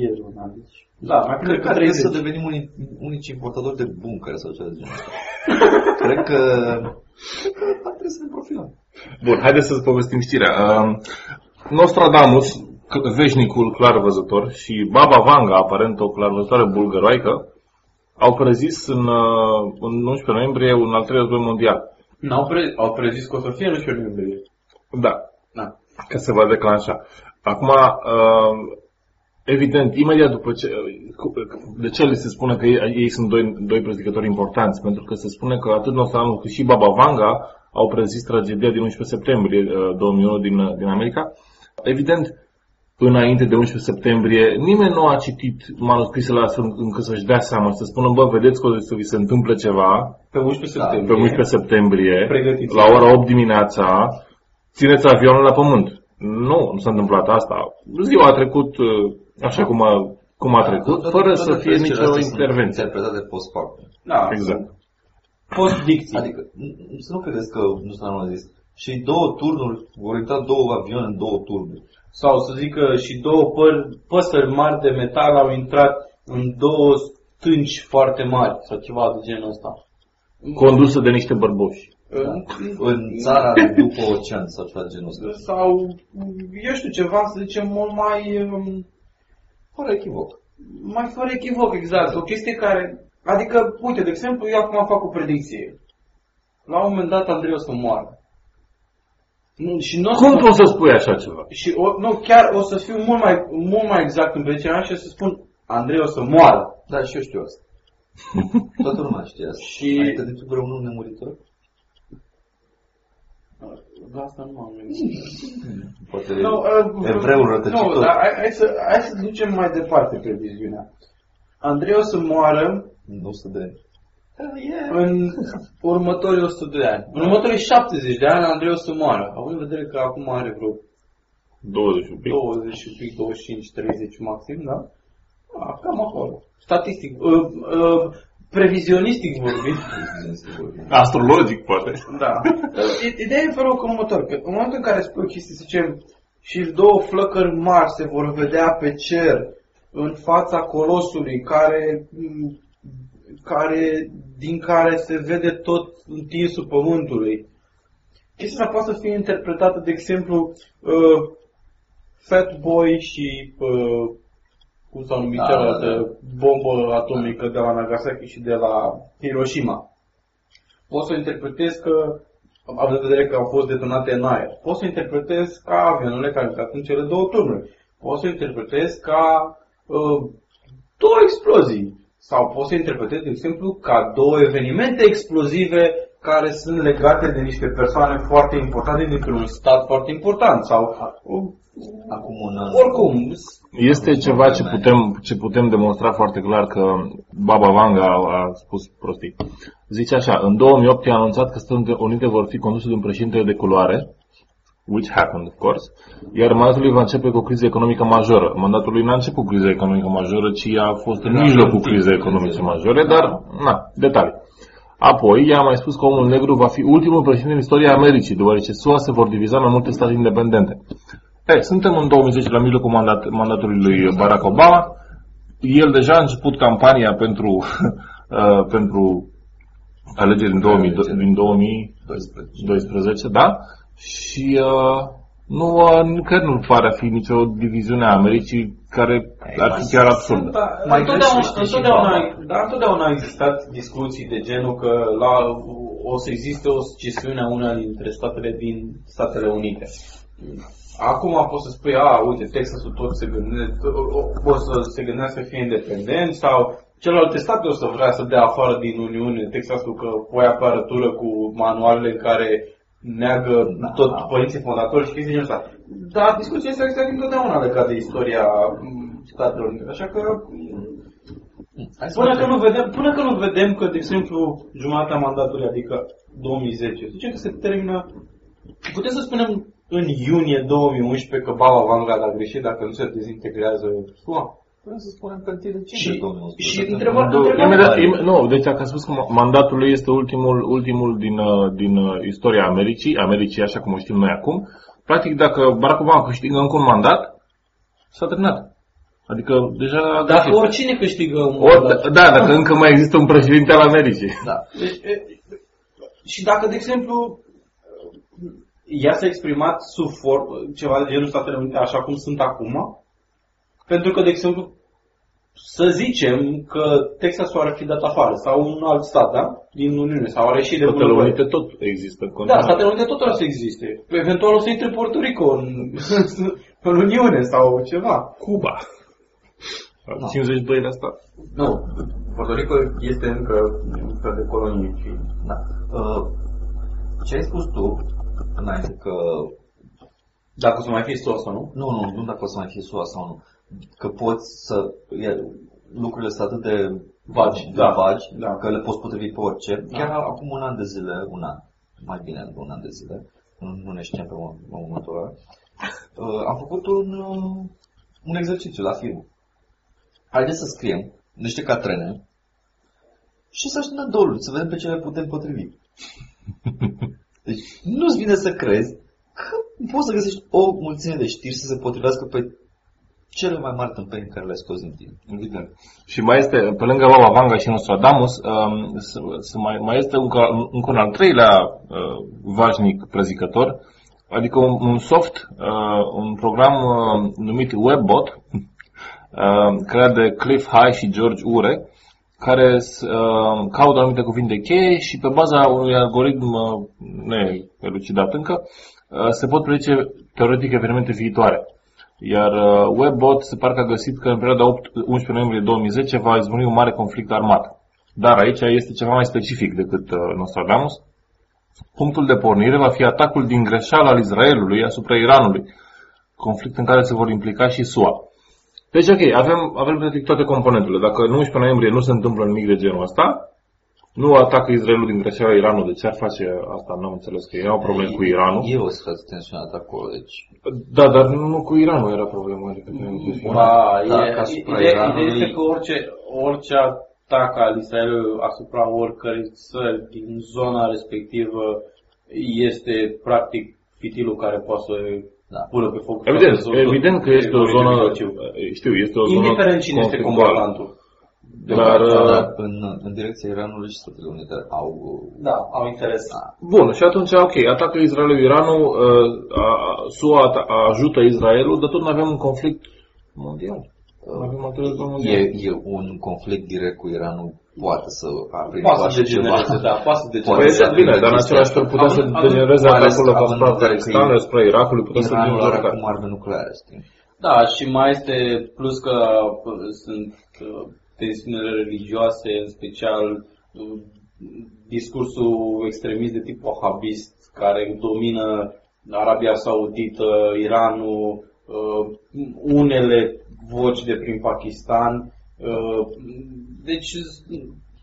S1: ieri una, deci... Da, mai
S2: Cred
S1: prindem
S2: că
S1: că
S2: trebuie să
S1: 30.
S2: devenim unici, unici importatori de buncăre sau ceva de genul ăsta. Cred că... Cred că trebuie să ne profilăm.
S3: Bun, haideți să povestim știrea. Uh, Nostradamus, c- veșnicul clar văzător, și Baba Vanga, aparent o clarvăzătoare bulgăroaică, au prezis în, uh, în 11 noiembrie un al treilea război mondial.
S1: N-au pre, au prezis că o să fie în 11 noiembrie.
S3: Da,
S1: Da.
S3: că se va declanșa. Acum, uh, evident, imediat după ce... cu- De ce le se spune că ei, ei sunt doi, doi prezicători importanți? Pentru că se spune că atât Nostradamus cât și Baba Vanga au prezis tragedia din 11 septembrie uh, 2001 din, uh, din America. Evident, înainte de 11 septembrie, nimeni nu a citit manuscrisele astfel încât să-și dea seama, să spună, bă, vedeți că o să vi se întâmple ceva
S1: Pe 11
S2: Da,
S1: septembrie.
S3: pe 11 septembrie,
S1: Pregătiți.
S3: la ora 8 dimineața, țineți avionul la pământ. Nu, nu s-a întâmplat asta. Ziua a trecut uh, așa cum a, cum a trecut,
S2: Toate-
S3: fără
S2: toate
S3: să fie
S2: trecerile
S3: nicio
S2: astea sunt
S3: intervenție.
S2: Interpretate post factum.
S1: Da,
S3: Exact.
S1: Post-dicție.
S2: Adică, n- n- să nu credeți că nu s-a a zis. Și două turnuri, vor intra două avioane în două turnuri.
S1: Sau să zic că și două păr, păsări mari de metal au intrat în două stânci foarte mari sau ceva de genul ăsta.
S3: Condusă de niște bărboși.
S2: În țara de după ocean sau ceva de genul ăsta.
S1: Sau, eu știu, ceva, să zicem, mult mai, um,
S2: Fără echivoc.
S1: mai fără echivoc, exact. O chestie care Adică, uite, de exemplu, eu acum fac o predicție. La un moment dat Andrei o să moară. Nu, Și nu o să
S3: Cum poți să spui așa ceva?
S1: Și o, nu, chiar o să fiu mult mai, mult mai exact în predicția mea și o să spun Andrei o să moară.
S2: Da, și eu știu asta. Toată lumea știe asta.
S1: Și-
S2: Adică de tu vreunul nemuritor?
S1: Da, asta nu m-am gândit.
S2: Poate
S1: Nu, uh,
S2: evreul rătăcitor.
S1: Nu, dar hai, hai, să, hai să ducem mai departe previziunea. Andrei o să moară
S2: Nu 100 de ani.
S1: în următorii 100 de ani. În următorii 70 de ani Andrei o să moară. Având în vedere că acum are vreo
S3: 20 un pic.
S1: 20 și un pic, 25, 30 maxim, da? A, cam acolo. Statistic, uh, uh, previzionistic vorbind,
S3: Astrologic, poate.
S1: da. Uh, Ideea e felul că următor, că în momentul în care spui o chestie, să zicem, și două flăcări mari se vor vedea pe cer în fața colosului care, m, care din care se vede tot întinsul pământului. Chestia asta poate să fie interpretată, de exemplu, uh, Fat Boy și uh, cum s-au numit
S2: Da,
S1: cealaltă
S2: da, da.
S1: bombă atomică de la Nagasaki și de la Hiroshima. Poți să o interpretezi că, având în vedere că au fost detonate în aer, poți să o interpretezi ca avioanele care au intrat în cele două turnuri. Poți să o interpretezi ca uh, două explozii. Sau poți să interpretezi, de exemplu, ca două evenimente explozive care sunt legate de niște persoane foarte importante dintr-un stat foarte important. Sau, uh,
S2: Acum un an.
S1: oricum,
S3: Este ceva ce putem, ce putem demonstra foarte clar că Baba Vanga a, a spus prostii. Zice așa, în 2008 i-a anunțat că Statele Unite vor fi conduse de un președinte de culoare, which happened, of course, iar mandatul lui va începe cu o criză economică majoră. Mandatul lui n-a început cu criza economică majoră, ci a fost în mijlocul crizei economice majore, dar, na, detalii. Apoi, ea a mai spus că omul negru va fi ultimul președinte în istoria Americii, deoarece SUA se vor diviza în mai multe state independente. Hey, suntem în 2010 la mijlocul mandat, mandatului lui Barack Obama. El deja a început campania pentru, uh, pentru alegeri din, 2000, din 2012,
S2: 12.
S3: da? Și uh, nu, uh, cred nu pare a fi nicio diviziune a Americii care ar fi chiar absurdă.
S1: Da,
S2: Mai
S1: întotdeauna,
S2: greșește și
S1: întotdeauna,
S2: Baba.
S1: dar întotdeauna au existat discuții de genul că la, o să existe o scisiune a una dintre statele din Statele Unite. Acum poți să spui, a, uite, Texasul tot se gândește, o să se gândească să fie independent sau celelalte state o să vrea să dea afară din Uniune Texasul că voi apără tură cu manualele în care neagă
S2: Da.
S1: tot părinții fondatori și chestii de genul ăsta. Dar discuția asta este întotdeauna legată de istoria m, Statelor Unite. Așa că
S2: Hai să
S1: Până
S2: facem-
S1: că, nu vedem, până că nu vedem că, de exemplu, jumătatea mandatului, adică 2010, zicem că se termină, putem să spunem în iunie 2011 că Baba Vanga a greșit dacă nu se dezintegrează SUA.
S2: Putem să spunem că 1 decembrie
S1: Și-
S2: 2011.
S1: și întrebarea-
S2: Două-
S1: întrebarea-
S3: Imediat, im, nu, deci dacă a spus că mandatul lui este ultimul, ultimul din, uh, din uh, istoria Americii, Americii așa cum o știm noi acum, practic dacă Barack Obama câștigă încă un mandat, s-a terminat. Adică deja... a
S1: Dacă
S3: greșit.
S1: oricine câștigă un
S3: Ori,
S1: mandat.
S3: da, dacă încă mai există un președinte al Americii.
S2: Da.
S1: Deci, e, și dacă, de exemplu, ea s-a exprimat sub for, ceva de genul Statele Unite așa cum sunt acum, pentru că, de exemplu, să zicem că Texasul ar fi dat afară sau un alt stat, da? Din Uniune, sau are și de
S3: Statele
S1: bunăvoie.
S3: Unite tot există în
S1: Da,
S3: continuare.
S1: Statele Unite tot ar să existe. Eventual o să intre Puerto Rico în, în Uniune sau ceva.
S3: Cuba.
S2: Da.
S3: 52 de asta.
S1: Nu, Puerto Rico este încă un fel de colonie. Și...
S2: Da. Uh, ce ai spus tu înainte că
S1: Dacă o să mai fie sos sau nu?
S2: nu, nu, nu dacă o să mai fie SUA sau nu, că poți să e, lucrurile sunt atât de
S1: Vagi,
S2: de
S1: da.
S2: vagi
S1: Da.
S2: că le poți potrivi pe orice.
S1: Da.
S2: Chiar acum un an de zile, un an, mai bine de un an de zile, nu, nu ne știam pe mo- pe momentul ăla, uh, am făcut un, uh, un exercițiu la firmă. Haideți să scriem niște catrene și să așteptăm două luni, să vedem pe ce le putem potrivi. Deci nu-ți vine să crezi că poți să găsești o mulțime de știri să se potrivească pe cele mai mari tâmpeni care le-ai scos din tine.
S3: Evident. Și mai este, pe lângă Baba Vanga și Nostradamus, um, s- s- mai, mai este încă, încă un al treilea uh, vașnic prezicător, adică un, un soft, uh, un program uh, numit Webbot, uh, creat de Cliff High și George Ure, care uh, caută anumite cuvinte cheie și pe baza unui algoritm uh, neelucidat încă uh, se pot predice teoretic evenimente viitoare. Iar uh, WebBot se pare că a găsit că în perioada 8, 11 noiembrie 2010 va izbuni un mare conflict armat. Dar aici este ceva mai specific decât uh, Nostradamus. Punctul de pornire va fi atacul din greșeală al Israelului asupra Iranului, conflict în care se vor implica și SUA. Deci, ok, avem, avem practic toate componentele. Dacă în 11 noiembrie nu se întâmplă nimic de genul ăsta, nu atacă Israelul din greșeală Iranul, de ce ar face asta? Nu am înțeles că erau probleme cu Iranul.
S2: E o situație tensionată acolo, deci...
S3: Da, dar nu cu Iranul era problema. Adică
S1: Ba,
S2: Da,
S1: e,
S2: ca asupra
S1: ideea,
S2: Iranului-
S1: ideea este că orice, orice atac al Israelului asupra oricărei țări din zona respectivă este practic fitilul care poate să
S2: Da.
S1: pună pe foc.
S3: Evident,
S1: toată zona-
S3: evident că este o
S1: Orientul
S3: zonă,
S1: Mijlociu.
S3: știu, este o zonă
S1: Indiferent cine este
S3: conflictuală.
S1: Combatantul.
S3: Dar,
S2: Dar
S3: uh,
S2: în, în direcția Iranului și Statele Unite au...
S1: Da, au interes.
S3: Bun, și atunci, ok, atacă Israelul Iranul, uh, a, a, SUA ata- ajută Israelul, dar tot nu avem un conflict mondial. Nu avem un conflict
S2: E,
S3: mondial.
S2: e un conflict direct cu Iranul, poate să aprinde
S1: Poate să
S2: așa ceva.
S1: degenereze, da, poate să
S3: Păi,
S1: degenereze.
S3: da, bine, dar în același timp putea să
S1: Având-
S3: degenereze
S2: mai ales
S3: atacul
S2: având
S3: asupra
S2: în vedere că
S3: Afganistanului, asupra Irakului, putea să fie
S2: Iranul are
S3: oricare.
S2: acum arme nucleare, știi?
S1: Da, și mai este plus că uh, sunt uh, tensiunile religioase, în special uh, discursul extremist de tip wahabist care domină Arabia Saudită, Iranul, uh, unele voci de prin Pakistan. uh, Deci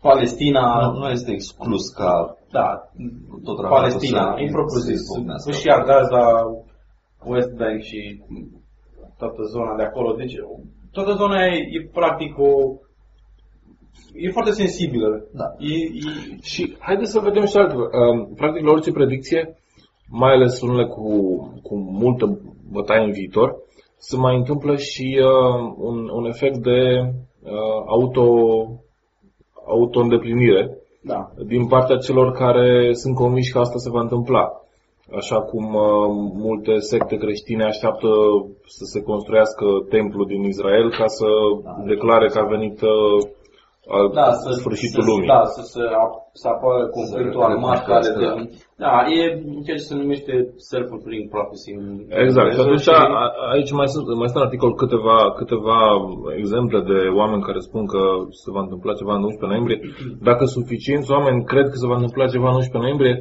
S1: Palestina,
S2: Nu, nu este exclus ca
S1: da,
S2: tot raportul
S1: Palestina,
S2: să-
S1: impropriu
S2: să
S1: zis,
S2: izbucnească.
S1: Fâșia Gaza, West Bank și toată zona de acolo. Deci toată zona e, e practic o... E foarte sensibilă.
S2: Da.
S1: E, e,
S3: Și haideți să vedem și altceva. Um, Practic, la orice predicție, mai ales unele cu, cu multă bătaie în viitor, se mai întâmplă și uh, un, un efect de uh, auto, auto-îndeplinire
S1: da.
S3: din partea celor care sunt convinși că asta se va întâmpla. Așa cum uh, multe secte creștine așteaptă să se construiască templu din Israel ca să declare că a venit uh, al
S1: Da, să,
S3: sfârșitul
S1: să,
S3: lumii.
S1: Da, să, să, ap- să apară conflictul
S2: Să
S1: armat care de,
S2: recunoască,
S1: Da, e ceea ce se numește self-fulfilling prophecy. în
S3: Exact. Și
S1: engleză
S3: atunci a- aici mai sunt, mai sunt în articol câteva, câteva exemple de oameni care spun că se va întâmpla ceva în 11 noiembrie. Dacă suficienți oameni cred că se va întâmpla ceva în 11 noiembrie,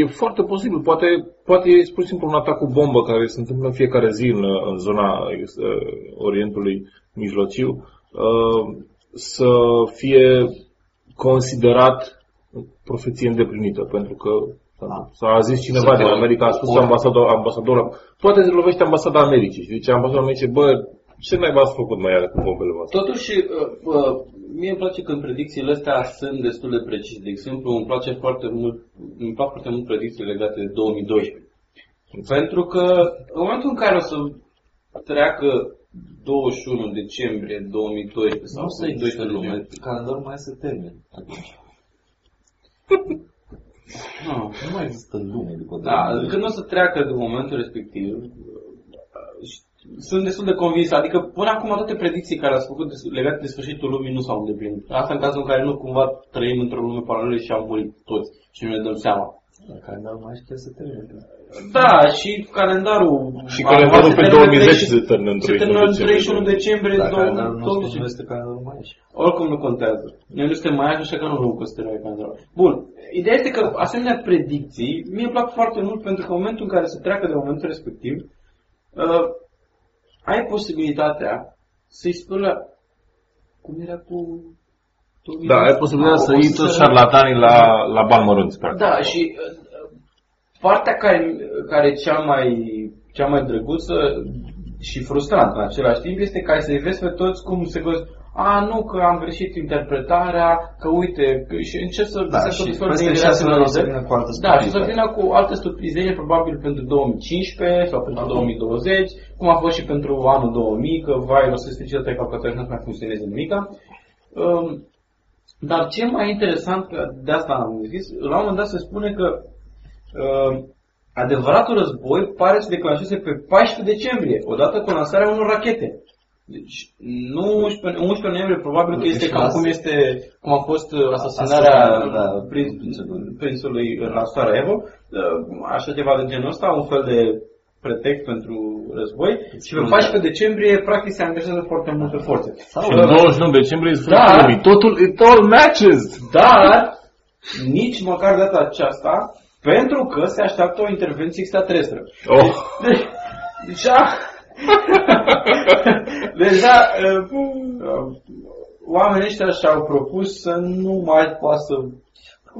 S3: e foarte posibil. Poate, poate e pur și simplu un atac cu bombă care se întâmplă în fiecare zi în, în zona uh, Orientului Mijlociu uh, să fie considerat profeție îndeplinită, pentru că s-a zis cineva
S2: Să
S3: din
S2: vor-
S3: America, a spus
S2: ori-
S3: ambasador, ambasadorul, poate se lovește ambasada Americii. Și zice ambasadorul Americii, bă, ce naiba ați făcut mai are cu bombele voastre?
S1: Totuși, uh, uh, mie îmi place când predicțiile astea sunt destul de precise. De exemplu, îmi place foarte mult, îmi plac foarte mult predicțiile legate de 2012. Pentru că în momentul în care o să treacă 21 decembrie 2012 sau
S2: Nu să există
S1: 12
S2: lume,
S1: lume,
S2: calendarul mai se termin. atunci.
S1: nu,
S2: Nu mai există lume după
S1: Da,
S2: 2012.
S1: când o să treacă de momentul respectiv, sunt destul de convins. Adică până acum toate predicții care ați făcut des- legate de sfârșitul lumii nu s-au îndeplinit. Asta în cazul în care nu cumva trăim într-o lume paralelă și am murit toți și nu ne dăm seama.
S2: Da, Calendarul mai chiar se termină.
S1: Da, și calendarul...
S3: Și calendarul
S1: se
S3: pe
S1: termină
S3: 2010
S1: 30
S3: se termină în
S1: se termină în 31
S3: decembrie.
S1: decembrie
S2: Da, calendarul nostru
S1: 2020.
S2: nu este calendarul mai aici.
S1: Oricum nu contează. Noi nu suntem mai așa că nu nu considerăm calendarul. Bun. Ideea este că asemenea predicții mie îmi plac foarte mult pentru că în momentul în care se treacă de momentul respectiv, uh, ai posibilitatea să-i spui la... Cum era cu...
S3: Da, ai posibilitatea să
S1: O
S3: iei toți șarlatanii la, la bani mărunți, practic.
S1: Da, și uh, partea care, care e cea mai, cea mai drăguță și frustrantă în același timp este ca să-i vezi pe toți cum se găsesc. A, nu, că am greșit interpretarea, că uite, că, și încerc să
S2: Da,
S1: găsesc
S2: și
S1: tot felul de
S2: peste șase luni o să
S1: raționalizări.
S2: vină cu altă
S1: Da, și să
S2: stupidă.
S1: vină cu alte stupizenie, probabil pentru 2015 sau pentru 2020, cum a fost și pentru anul 2000, că vai, o să strice toate calculatoare și nu mai funcționeze nimica. Um, dar ce mai interesant, că de asta am zis, la un moment dat se spune că uh, adevăratul război pare să declanșeze pe 14 decembrie, odată cu lansarea unor rachete. Deci, nu 11, 11 noiembrie, probabil că este
S2: Deci,
S1: cam
S2: asta-
S1: cum, este, cum a fost uh, asasinarea
S2: Asta, da,
S1: prinț-
S2: prințului.
S1: prințului la Sarajevo, uh, așa ceva de genul ăsta, un fel de pretext pentru război. Și pe 14 decembrie, practic, se angajează foarte multe forțe.
S2: Sau
S3: Și în 29 decembrie e sfârșitul
S1: Da.
S3: lumii. Totul, it all matches.
S1: Dar, nici măcar de data aceasta, pentru că se așteaptă o intervenție extraterestră.
S3: Oh.
S1: Deci, deja, deja uh, oamenii ăștia și-au propus să nu mai poată să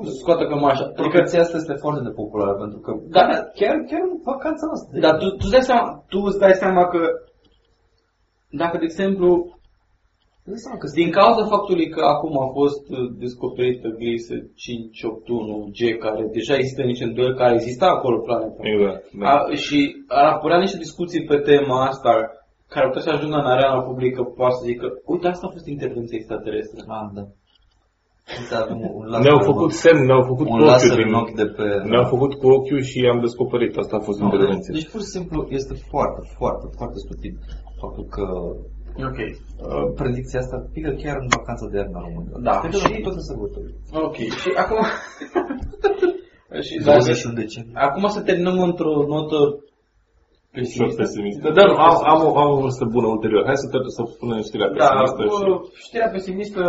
S1: scoată cămașa. Adică,
S2: Profeția asta este foarte nepopulară pentru că
S1: Da.
S2: chiar, chiar în vacanța asta.
S1: dar tu, tu, îți dai seama, tu îți dai seama că dacă, de exemplu,
S2: Îți dai seama că
S1: din cauza faptului că acum a fost uh, descoperită Gliese 581G, care deja există niște îndoieli care exista acolo pe planeta.
S3: Exact. Da.
S1: A, și ar apărea niște discuții pe tema asta care putea să ajungă în areana publică, poate să zică, uite, asta a fost intervenție extraterestră.
S2: Ah, da. Uite, avem un laser
S3: Ne-au
S2: în
S3: făcut
S2: ochi.
S3: semn, ne-au făcut
S2: un
S3: cu ochiul
S2: laser
S3: din...
S2: în ochi de pe...
S3: Ne-au făcut cu ochiul și am descoperit. Asta a fost intervenție.
S2: Deci pur și simplu este foarte, foarte, foarte stupid faptul că
S1: Ok.
S2: uh, predicția asta pică chiar în vacanța de iarnă în România.
S1: Da,
S2: Pică
S1: și-
S2: și... toate sărbătorile.
S1: Ok. Și acum... și
S2: 21 decembrie.
S1: acum să terminăm într-o notă
S3: Ușor
S1: pesimistă.
S3: pesimistă. Dar nu, am, am, o, am o vârstă bună ulterior. Hai să, te- să punem știrea
S1: Da,
S3: pesimistă și...
S1: cu- știrea pesimistă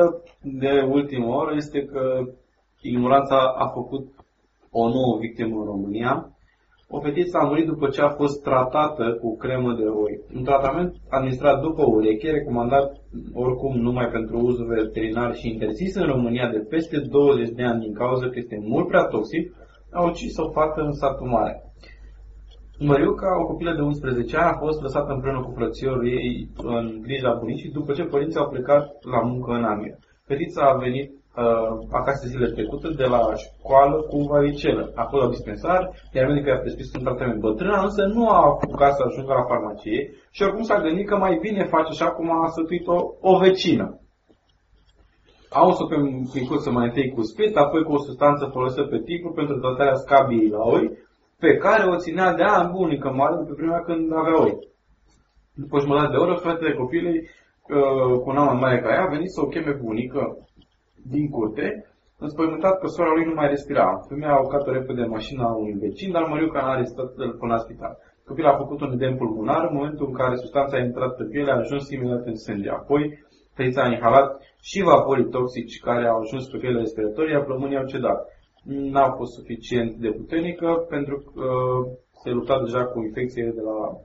S1: de ultimă oră este că ignoranța a făcut o nouă victimă în România. O fetiță a murit după ce a fost tratată cu cremă de oi. Un tratament administrat după ureche, recomandat oricum numai pentru uzul veterinar și interzis în România de peste 20 de ani din cauza că este mult prea toxic, a ucis o fată în satul mare. Măriuca, o copilă de 11 ani, a fost lăsată împreună cu frățiorul ei în grija bunicii după ce părinții au plecat la muncă în Anglia. Fetița a venit uh, acasă zile trecute de la școală cu varicelă. A fost la dispensar, iar medicul i-a prescris un tratament. Bătrâna însă nu a apucat să ajungă la farmacie și oricum s-a gândit că mai bine face așa cum a sătuit-o o vecină. Au să pe micuță mai întâi cu spit, apoi cu o substanță folosită pe tipul pentru tratarea scabiei la oi, pe care o ținea de ani bunica mare după prima când avea oi. După jumătate de oră, fratele copilului, uh, cu un an mai mare ca ea, a venit să o cheme bunică din curte, înspăimântat că sora lui nu mai respira. Femeia a urcat repede în mașina unui vecin, dar Măriuca n-a rezistat până la spital. Copilul a făcut un edem pulmonar, în momentul în care substanța a intrat pe piele, a ajuns imediat în sânge. Apoi, fetița a inhalat și vaporii toxici care au ajuns pe pielea respiratorie, iar plămânii au cedat. N-a fost suficient de puternică pentru că uh, se lupta deja cu infecție de la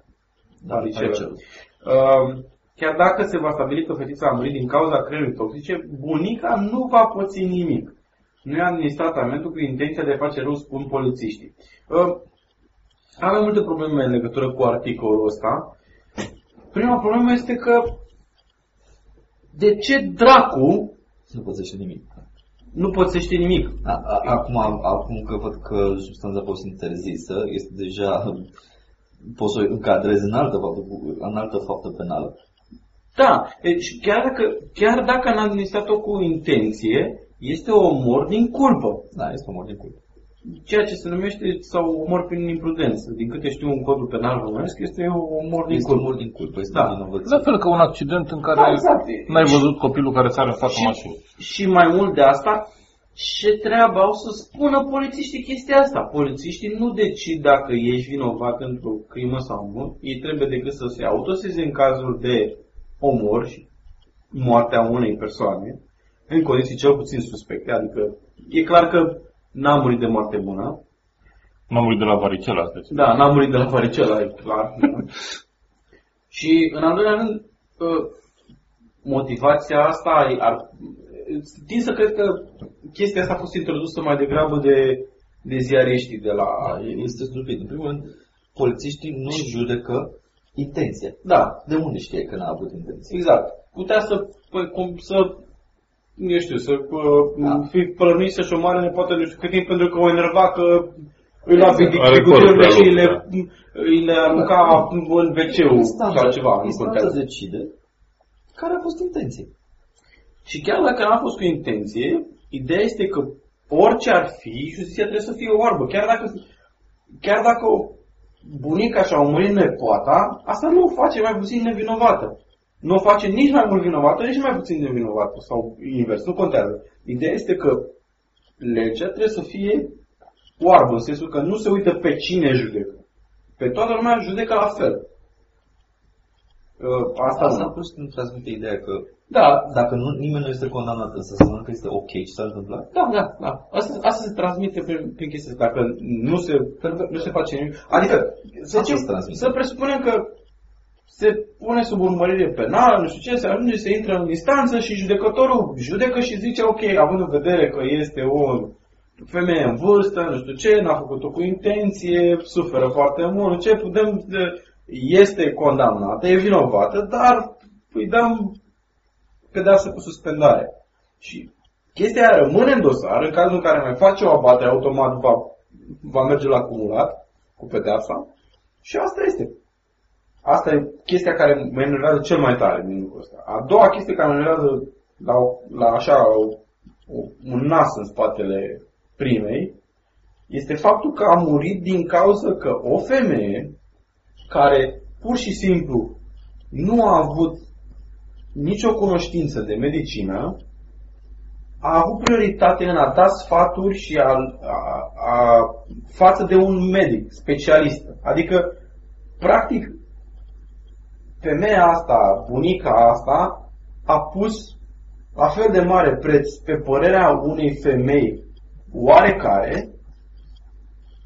S1: varicelă.
S2: varicelă.
S1: Uh, chiar dacă se va stabili că fetița a murit din cauza creierii toxice, bunica nu va păți nimic. Nu i-a administrat tratamentul cu intenția de a face rău, spun polițiștii. Uh, avem multe probleme în legătură cu articolul ăsta. Prima problemă este că de ce dracu
S2: Nu pățește nimic.
S1: Nu pățește nimic?
S2: A, a, acum, acum că văd că substanța a fost interzisă, este deja, poți să o încadrezi în altă faptă, în altă faptă penală.
S1: Da, deci chiar dacă, chiar dacă n-a administrat-o cu intenție, este omor din culpă.
S2: Da, este omor din cult.
S1: Ceea ce se numește sau omor prin imprudență. Din câte știu în codul penal românesc, este omor din
S2: Este
S1: culpă.
S2: omor din culpă, este
S1: Da.
S2: vinovăție.
S3: La fel ca un accident în care
S1: Da, exact.
S3: n-ai văzut copilul care sare în fața
S1: Și-
S3: mașinii.
S1: Și mai mult de asta, ce treabă au să spună polițiștii chestia asta? Polițiștii nu decid dacă ești vinovat într-o crimă sau nu. Ei trebuie decât să se autoseze în cazul de omor și moartea unei persoane, în condiții cel puțin suspecte. Adică e clar că n-a murit de moarte bună.
S3: N-am murit de la varicela asta.
S1: Da, n-a murit de la varicela, e clar. Da. și în al doilea rând, uh, motivația asta ar, tind să cred că chestia asta a fost introdusă mai degrabă de, de ziariștii de la...
S2: Da, este stupid. În primul rând, polițiștii nu judecă intenția.
S1: Da,
S2: De unde știe că n-a avut intenție?
S1: exact. Putea să, păi, cum, să nu știu, să uh,
S2: Da.
S1: fi plănuit să-și omoare nepoată nu știu cât timp pentru că o enerva că îi lua
S2: Exact.
S1: pe
S3: Are
S1: dicuturile
S3: corpul
S1: și
S3: la
S1: le,
S3: loc,
S1: îi le arunca în wc sau ceva. Nu
S2: instanța
S1: contează.
S2: decide care a fost intenție.
S1: Și chiar dacă n-a fost cu intenție, ideea este că orice ar fi, justiția trebuie să fie oarbă. Chiar dacă, chiar dacă o bunica și-a murit nepoata, asta nu o face mai puțin nevinovată. Nu o face nici mai mult vinovată, nici mai puțin de vinovată sau invers, nu contează. Ideea este că legea trebuie să fie oarbă, în sensul că nu se uită pe cine judecă. Pe toată lumea judecă la fel. Uh, Asta,
S2: Asta
S1: Asta
S2: plus când transmite ideea că
S1: da,
S2: dacă nu, nimeni nu este condamnat, însă să că este ok ce s-a întâmplat.
S1: da, da, da. Asta, asta se transmite prin, prin chestia asta. Dacă nu se, nu se face nimic. Adică, să,
S2: Asta
S1: zicem,
S2: se transmite.
S1: să presupunem că se pune sub urmărire penală, nu știu ce, se ajunge să intră în instanță și judecătorul judecă și zice, ok, având în vedere că este o femeie în vârstă, nu știu ce, n-a făcut-o cu intenție, suferă foarte mult, ce putem, este condamnată, e vinovată, dar îi dăm pedeapsă cu suspendare. Și chestia aia rămâne în dosar, în cazul în care mai face o abatere, automat va, va merge la acumulat cu pedeapsa. Și asta este. Asta e chestia care mă enervează cel mai tare din lucrul ăsta. A doua chestie care mă enervează la, la așa o, o, un nas în spatele primei este faptul că a murit din cauza că o femeie care pur și simplu nu a avut nicio cunoștință de medicină, a avut prioritate în a da sfaturi și a, a, a, față de un medic specialist. Adică, practic, femeia asta, bunica asta, a pus la fel de mare preț pe părerea unei femei oarecare,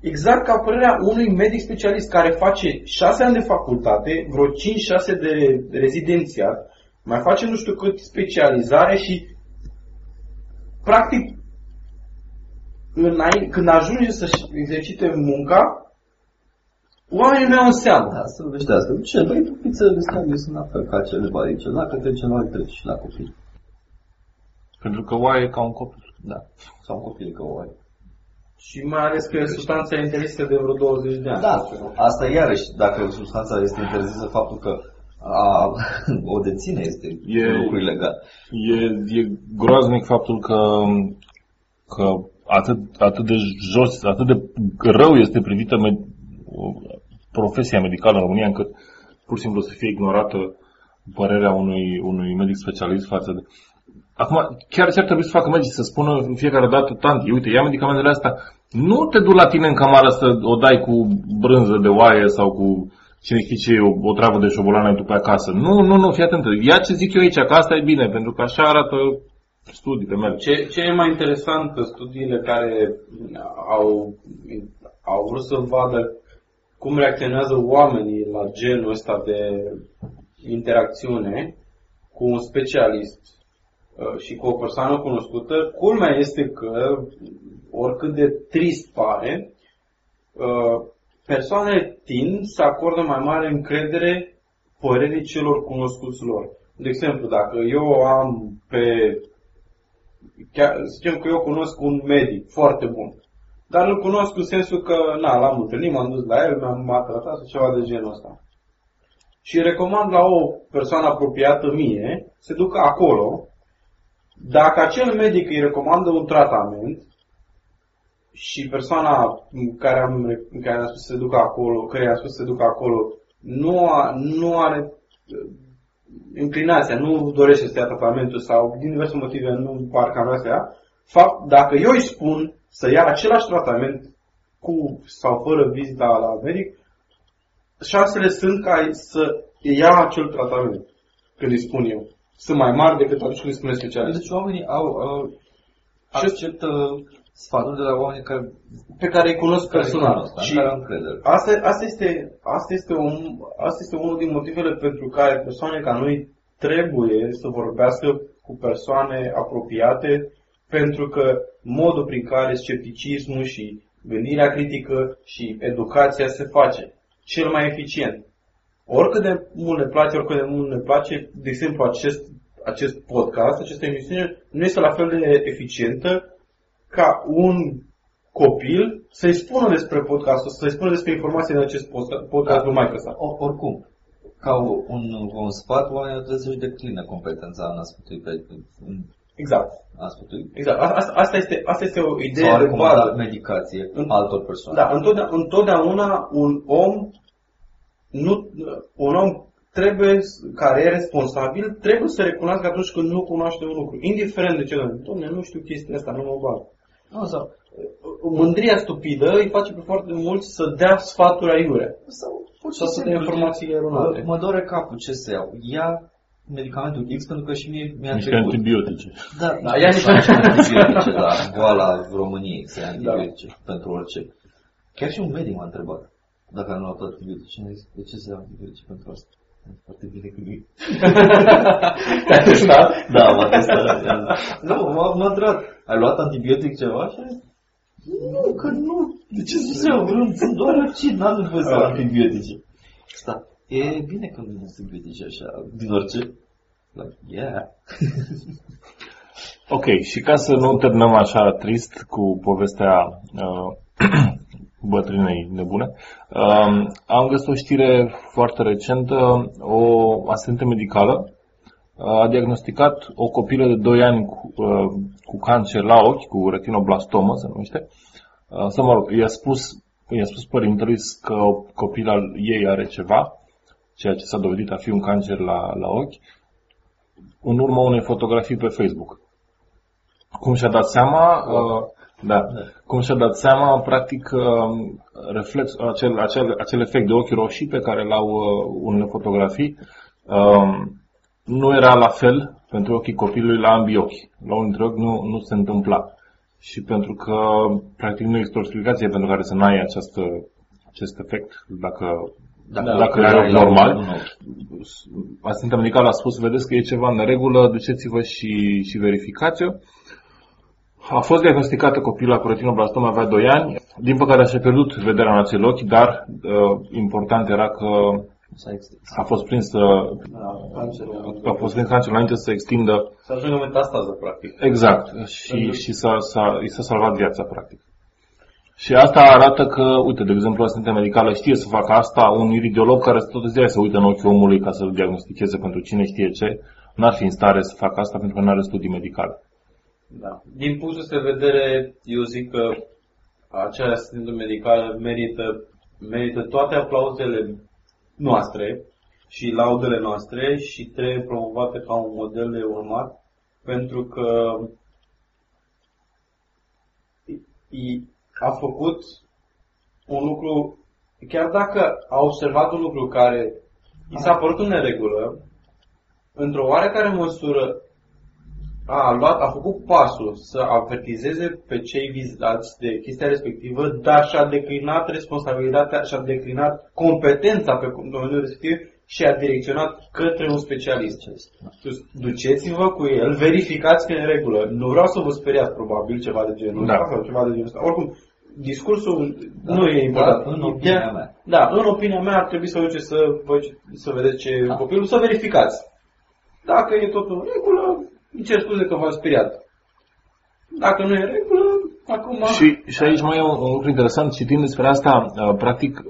S1: exact ca părerea unui medic specialist care face 6 ani de facultate, vreo 5-6 de rezidențiat, mai face nu știu cât specializare și practic înainte, când ajunge să-și exercite munca, oamenii nu iau în seamă.
S2: Da, să veștească. Ce? Băi, pupițele de scandii sunt la fel ca cele barice. Dacă trece noi, trece și la copii.
S3: Pentru că oaia e ca un copil.
S2: Da. Sau copil că o ai.
S1: Și mai ales că substanța e interzisă de vreo 20 de ani.
S2: Da, asta iarăși, dacă substanța este interzisă, faptul că a, o deține este
S3: E-
S2: un lucru ilegal.
S3: E, e groaznic faptul că, că atât, atât de jos, atât de rău este privită med, profesia medicală în România, încât pur și simplu să fie ignorată părerea unui, unui medic specialist față de... Acum, chiar ce ar trebui să facă medici să spună în fiecare dată, tanti, uite, ia medicamentele astea, nu te du la tine în cameră să o dai cu brânză de oaie sau cu cine știe ce, o, o travă de șobolană ai tu pe acasă. Nu, nu, nu, fii atent. Ia ce zic eu aici, că asta e bine, pentru că așa arată studii pe mele.
S1: Ce, ce e mai interesant, studiile care au, au vrut să vadă cum reacționează oamenii la genul ăsta de interacțiune cu un specialist uh, și cu o persoană cunoscută, culmea este că, oricât de trist pare, uh, persoanele tind să acordă mai mare încredere părerii celor cunoscuți lor. De exemplu, dacă eu am pe chiar, să zicem că eu cunosc un medic foarte bun. Dar îl cunosc în sensul că, na, l-am întâlnit, m-am dus la el, mi-am m-a tratat sau ceva de genul ăsta. Și recomand la o persoană apropiată mie să ducă acolo. Dacă acel medic îi recomandă un tratament și persoana în care am, în care am spus să se ducă acolo, care am spus să se ducă acolo, nu, a, nu are uh, inclinația, nu dorește să ia tratamentul sau din diverse motive nu parcă vrea să ia, fapt, dacă eu îi spun să ia același tratament cu sau fără vizita la medic, șansele sunt ca să ia acel tratament când îi spun eu. Sunt mai mari decât atunci când îi spune specialist.
S2: Deci oamenii au, au acceptă sfatul de la oameni care,
S1: Pe care îi cunosc personal.
S2: și
S1: Și
S2: care au încredere.
S1: Asta, asta, este, asta, este un, asta este unul din motivele pentru care persoane ca noi trebuie să vorbească cu persoane apropiate, pentru că modul prin care scepticismul și gândirea critică și educația se face cel mai eficient. Oricât de mult ne place, oricât de mult ne place, de exemplu, acest, acest podcast, această emisiune, nu este la fel de eficientă ca un copil să-i spună despre podcast, să-i spună despre informații din acest post- podcast lui Microsoft.
S2: O, oricum, ca un, un sfat, oamenii trebuie să-și decline competența în a sfătui pe în
S1: Exact.
S2: a sfătui.
S1: exact. A- Asta, asta, este, asta este o
S2: Sau
S1: idee
S2: a
S1: de
S2: recomanda
S1: bază.
S2: medicație
S1: În-
S2: altor persoane.
S1: Da, întotdeauna, întotdeauna un om nu, un om trebuie, care e responsabil, trebuie să recunoască atunci când nu cunoaște un lucru. Indiferent de ce, domne, nu știu chestia asta, nu mă bag. Nu, sau, mândria stupidă îi face pe foarte mulți să dea sfaturi aiure.
S2: Sau, pur și
S1: Sau să dea
S2: simplu,
S1: informații eronate.
S2: Mă, mă dore capul, ce să iau? Ia medicamentul X pentru că și mie mi-a
S3: Niște
S2: trecut.
S3: antibiotice.
S2: Da,
S1: Da,
S2: da
S1: ia
S2: ia
S1: niște-
S2: niște antibiotice, da. Boala României, să ia antibiotice pentru orice. Chiar și un medic m-a întrebat dacă am luat antibiotice. Și am zis, de ce să iau antibiotice pentru asta? E Foarte bine că nu
S1: Te-ai testat?
S2: Da, m-a testat. i-am zis, Nu, m-a, m-a întrebat. Ai luat antibiotic ceva? Și am zis, nu, că nu. De ce să iau? Vreun, sunt doar răcit, n-am nevoie să iau antibiotice. Sta, e bine că nu antibiotice așa, din orice. Like, yeah.
S3: Ok, și ca să nu terminăm așa trist cu povestea uh, bătrânei nebune, uh, am găsit o știre foarte recentă. O asistentă medicală uh, a diagnosticat o copilă de 2 ani cu, uh, cu cancer la ochi, cu retinoblastomă se numește. Uh, să mă rog, i-a spus, i-a spus părintelui că copila ei are ceva, ceea ce s-a dovedit a fi un cancer la, la ochi, în urma unei fotografii pe Facebook. Cum și-a dat seama, uh, da, cum și-a dat seama, practic, uh, reflex, acel, acel, acel efect de ochi roșii pe care l-au uh, unele fotografii, uh, nu era la fel pentru ochii copilului la ambii ochi. La unul dintre ochi nu, nu se întâmpla. Și pentru că, practic, nu există o explicație pentru care să n-ai această, acest efect, dacă,
S2: Dacă,
S3: dacă e
S2: ai
S3: un normal,
S2: un ochi.
S3: asistentul medical a spus, vedeți că e ceva în regulă, duceți-vă și, și verificați-o. A fost diagnosticată copila cu retinoblastomă, avea 2 ani. Din păcate și-a pierdut vederea în acel ochi, dar uh, important era că
S2: S-a ex-
S3: a fost prins, uh, a fost prins cancerul înainte să se extindă
S1: Să ajungă metastază, practic.
S3: exact și, și s-a, s-a, i s-a salvat viața, practic. Și asta arată că, uite, de exemplu, asistența medicală știe să facă asta, un iridiolog care tot ziua se uită în ochii omului ca să-l diagnosticheze pentru cine știe ce, n-ar fi în stare să facă asta pentru că nu are studii medicale.
S1: Da. Din punctul ăsta de vedere, eu zic că acea asistentă medicală merită, merită toate aplauzele noastre și laudele noastre și trebuie promovată ca un model de urmat pentru că i- a făcut un lucru, chiar dacă a observat un lucru care i s-a părut în neregulă, într-o oarecare măsură a luat, a făcut pasul să avertizeze pe cei vizați de chestia respectivă, dar și-a declinat responsabilitatea, și-a declinat competența pe domeniul respectiv și a direcționat către un specialist. Deci, Duceți-vă cu el, verificați că e în regulă. Nu vreau să vă speriați, probabil, ceva de genul
S3: Da.
S1: ăsta sau ceva de genul ăsta. Oricum, discursul
S2: Da.
S1: nu e important.
S2: Da, în
S1: Ideea-
S2: opinia mea.
S1: Da, în opinia mea ar trebui să vă duceți să, vă, să vedeți ce e
S2: Da.
S1: copilul, să verificați. Dacă e totul în regulă, îmi cer scuze că v-am speriat. Dacă nu e în regulă, acum...
S3: Și, și aici mai e un, un lucru interesant, citind despre asta, uh, practic,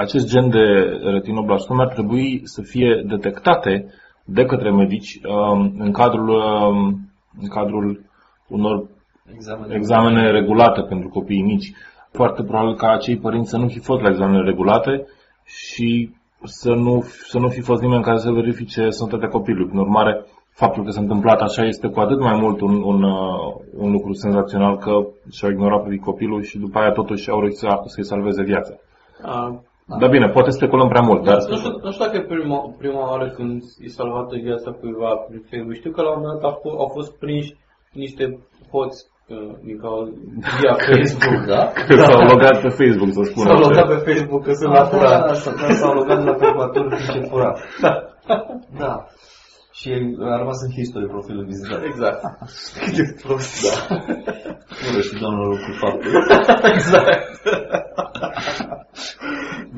S3: acest gen de retinoblastome ar trebui să fie detectate de către medici um, în cadrul, um, în cadrul unor
S2: Examen.
S3: examene regulate pentru copiii mici. Foarte probabil ca acei părinți să nu fi fost la examene regulate și să nu, să nu fi fost nimeni care să verifice sănătatea copilului. Prin urmare, faptul că s-a întâmplat așa este cu atât mai mult un, un, uh, un lucru senzațional că și-au ignorat pe copilul și după aia totuși au reușit să- să-i salveze viața.
S1: A,
S3: Dar bine, poate speculăm prea mult, dar
S1: nu, știu, nu știu dacă e prima, prima oară când e salvată viața cuiva prin Facebook. Știu că la un moment dat au, f- au fost prinși niște hoți uh, din cauza via Facebook.
S2: Da?
S3: că s-au logat pe Facebook, să spunem.
S1: S-au logat pe Facebook că sunt la furat.
S2: Da, s-a- da, s-au logat la calculator și furat. Da. Și a rămas în history profilul vizitat.
S1: Exact. Cât de prost. Da.
S2: Fără și domnul cu faptul.
S1: exact.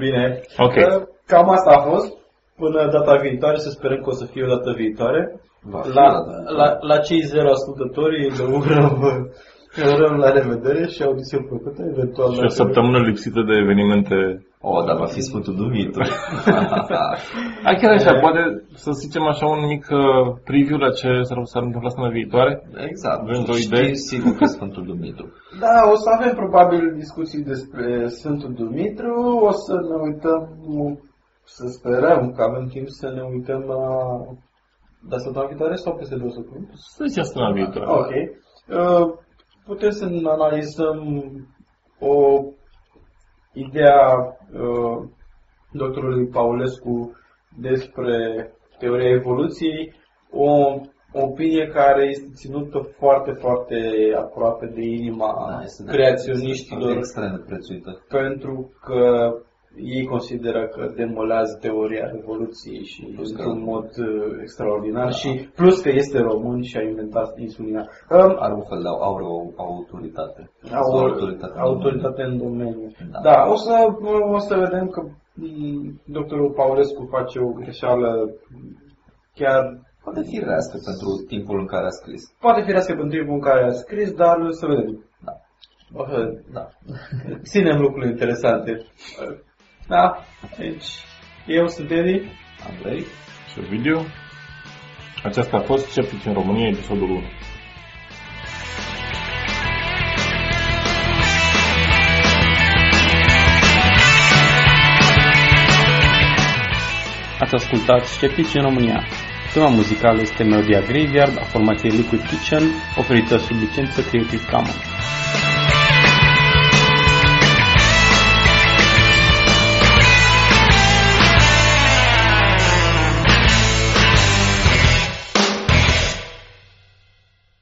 S1: Bine.
S3: Ok.
S1: Uh, Cam asta a fost. Până data viitoare, să sperăm că o să fie o dată viitoare.
S2: Va fi
S1: La,
S2: data
S1: la, la cei zero ascultători le urăm, le șurăm la revedere și audiție plăcută, eventual.
S3: Și o săptămână lipsită de evenimente.
S2: Oh, dar va fi Sfântul Dumitru.
S3: A, chiar așa, poate să zicem așa un mic uh, preview la ce s-ar, s-ar întâmpla săptămâna viitoare.
S2: exact.
S3: Avem o
S2: Știi
S3: idee?
S2: sigur că Sfântul Dumitru.
S1: Da, o să avem probabil discuții despre Sfântul Dumitru, o să ne uităm Să sperăm că avem timp să ne uităm la... Dar săptămâna viitoare sau peste două săptămâni?
S3: Să zicem săptămâna viitoare.
S1: Ok. Uh, putem să analizăm o ideea uh, doctorului Paulescu despre teoria evoluției, o opinie care este ținută foarte, foarte aproape de inima
S2: Da, este de-
S1: creaționiștilor,
S2: este extrem de prețuită.
S1: pentru că ei consideră că demolează teoria evoluției și
S2: Plus că-
S1: într-un mod uh, extraordinar
S2: Da.
S1: și plus că este român și a inventat insulina. Um,
S2: Are un fel de are o, o autoritate.
S1: au
S2: Sau
S1: autoritate, autoritate în domeniu.
S2: Da.
S1: Da, o, să, o să vedem că m, doctorul Paulescu face o greșeală chiar
S2: Poate fi rească pentru timpul în care a scris.
S1: poate fi rească pentru timpul în care a scris, dar să vedem.
S2: Da.
S1: O să
S2: Da.
S1: ținem lucruri interesante. Da, deci eu sunt Edi.
S2: Andrei?
S3: Și video. Aceasta a fost Sceptici în România, episodul 1.
S4: Ați ascultat Sceptici în România. Tema muzicală este melodia Graveyard a formației Liquid Kitchen, oferită sub licență Creative Commons.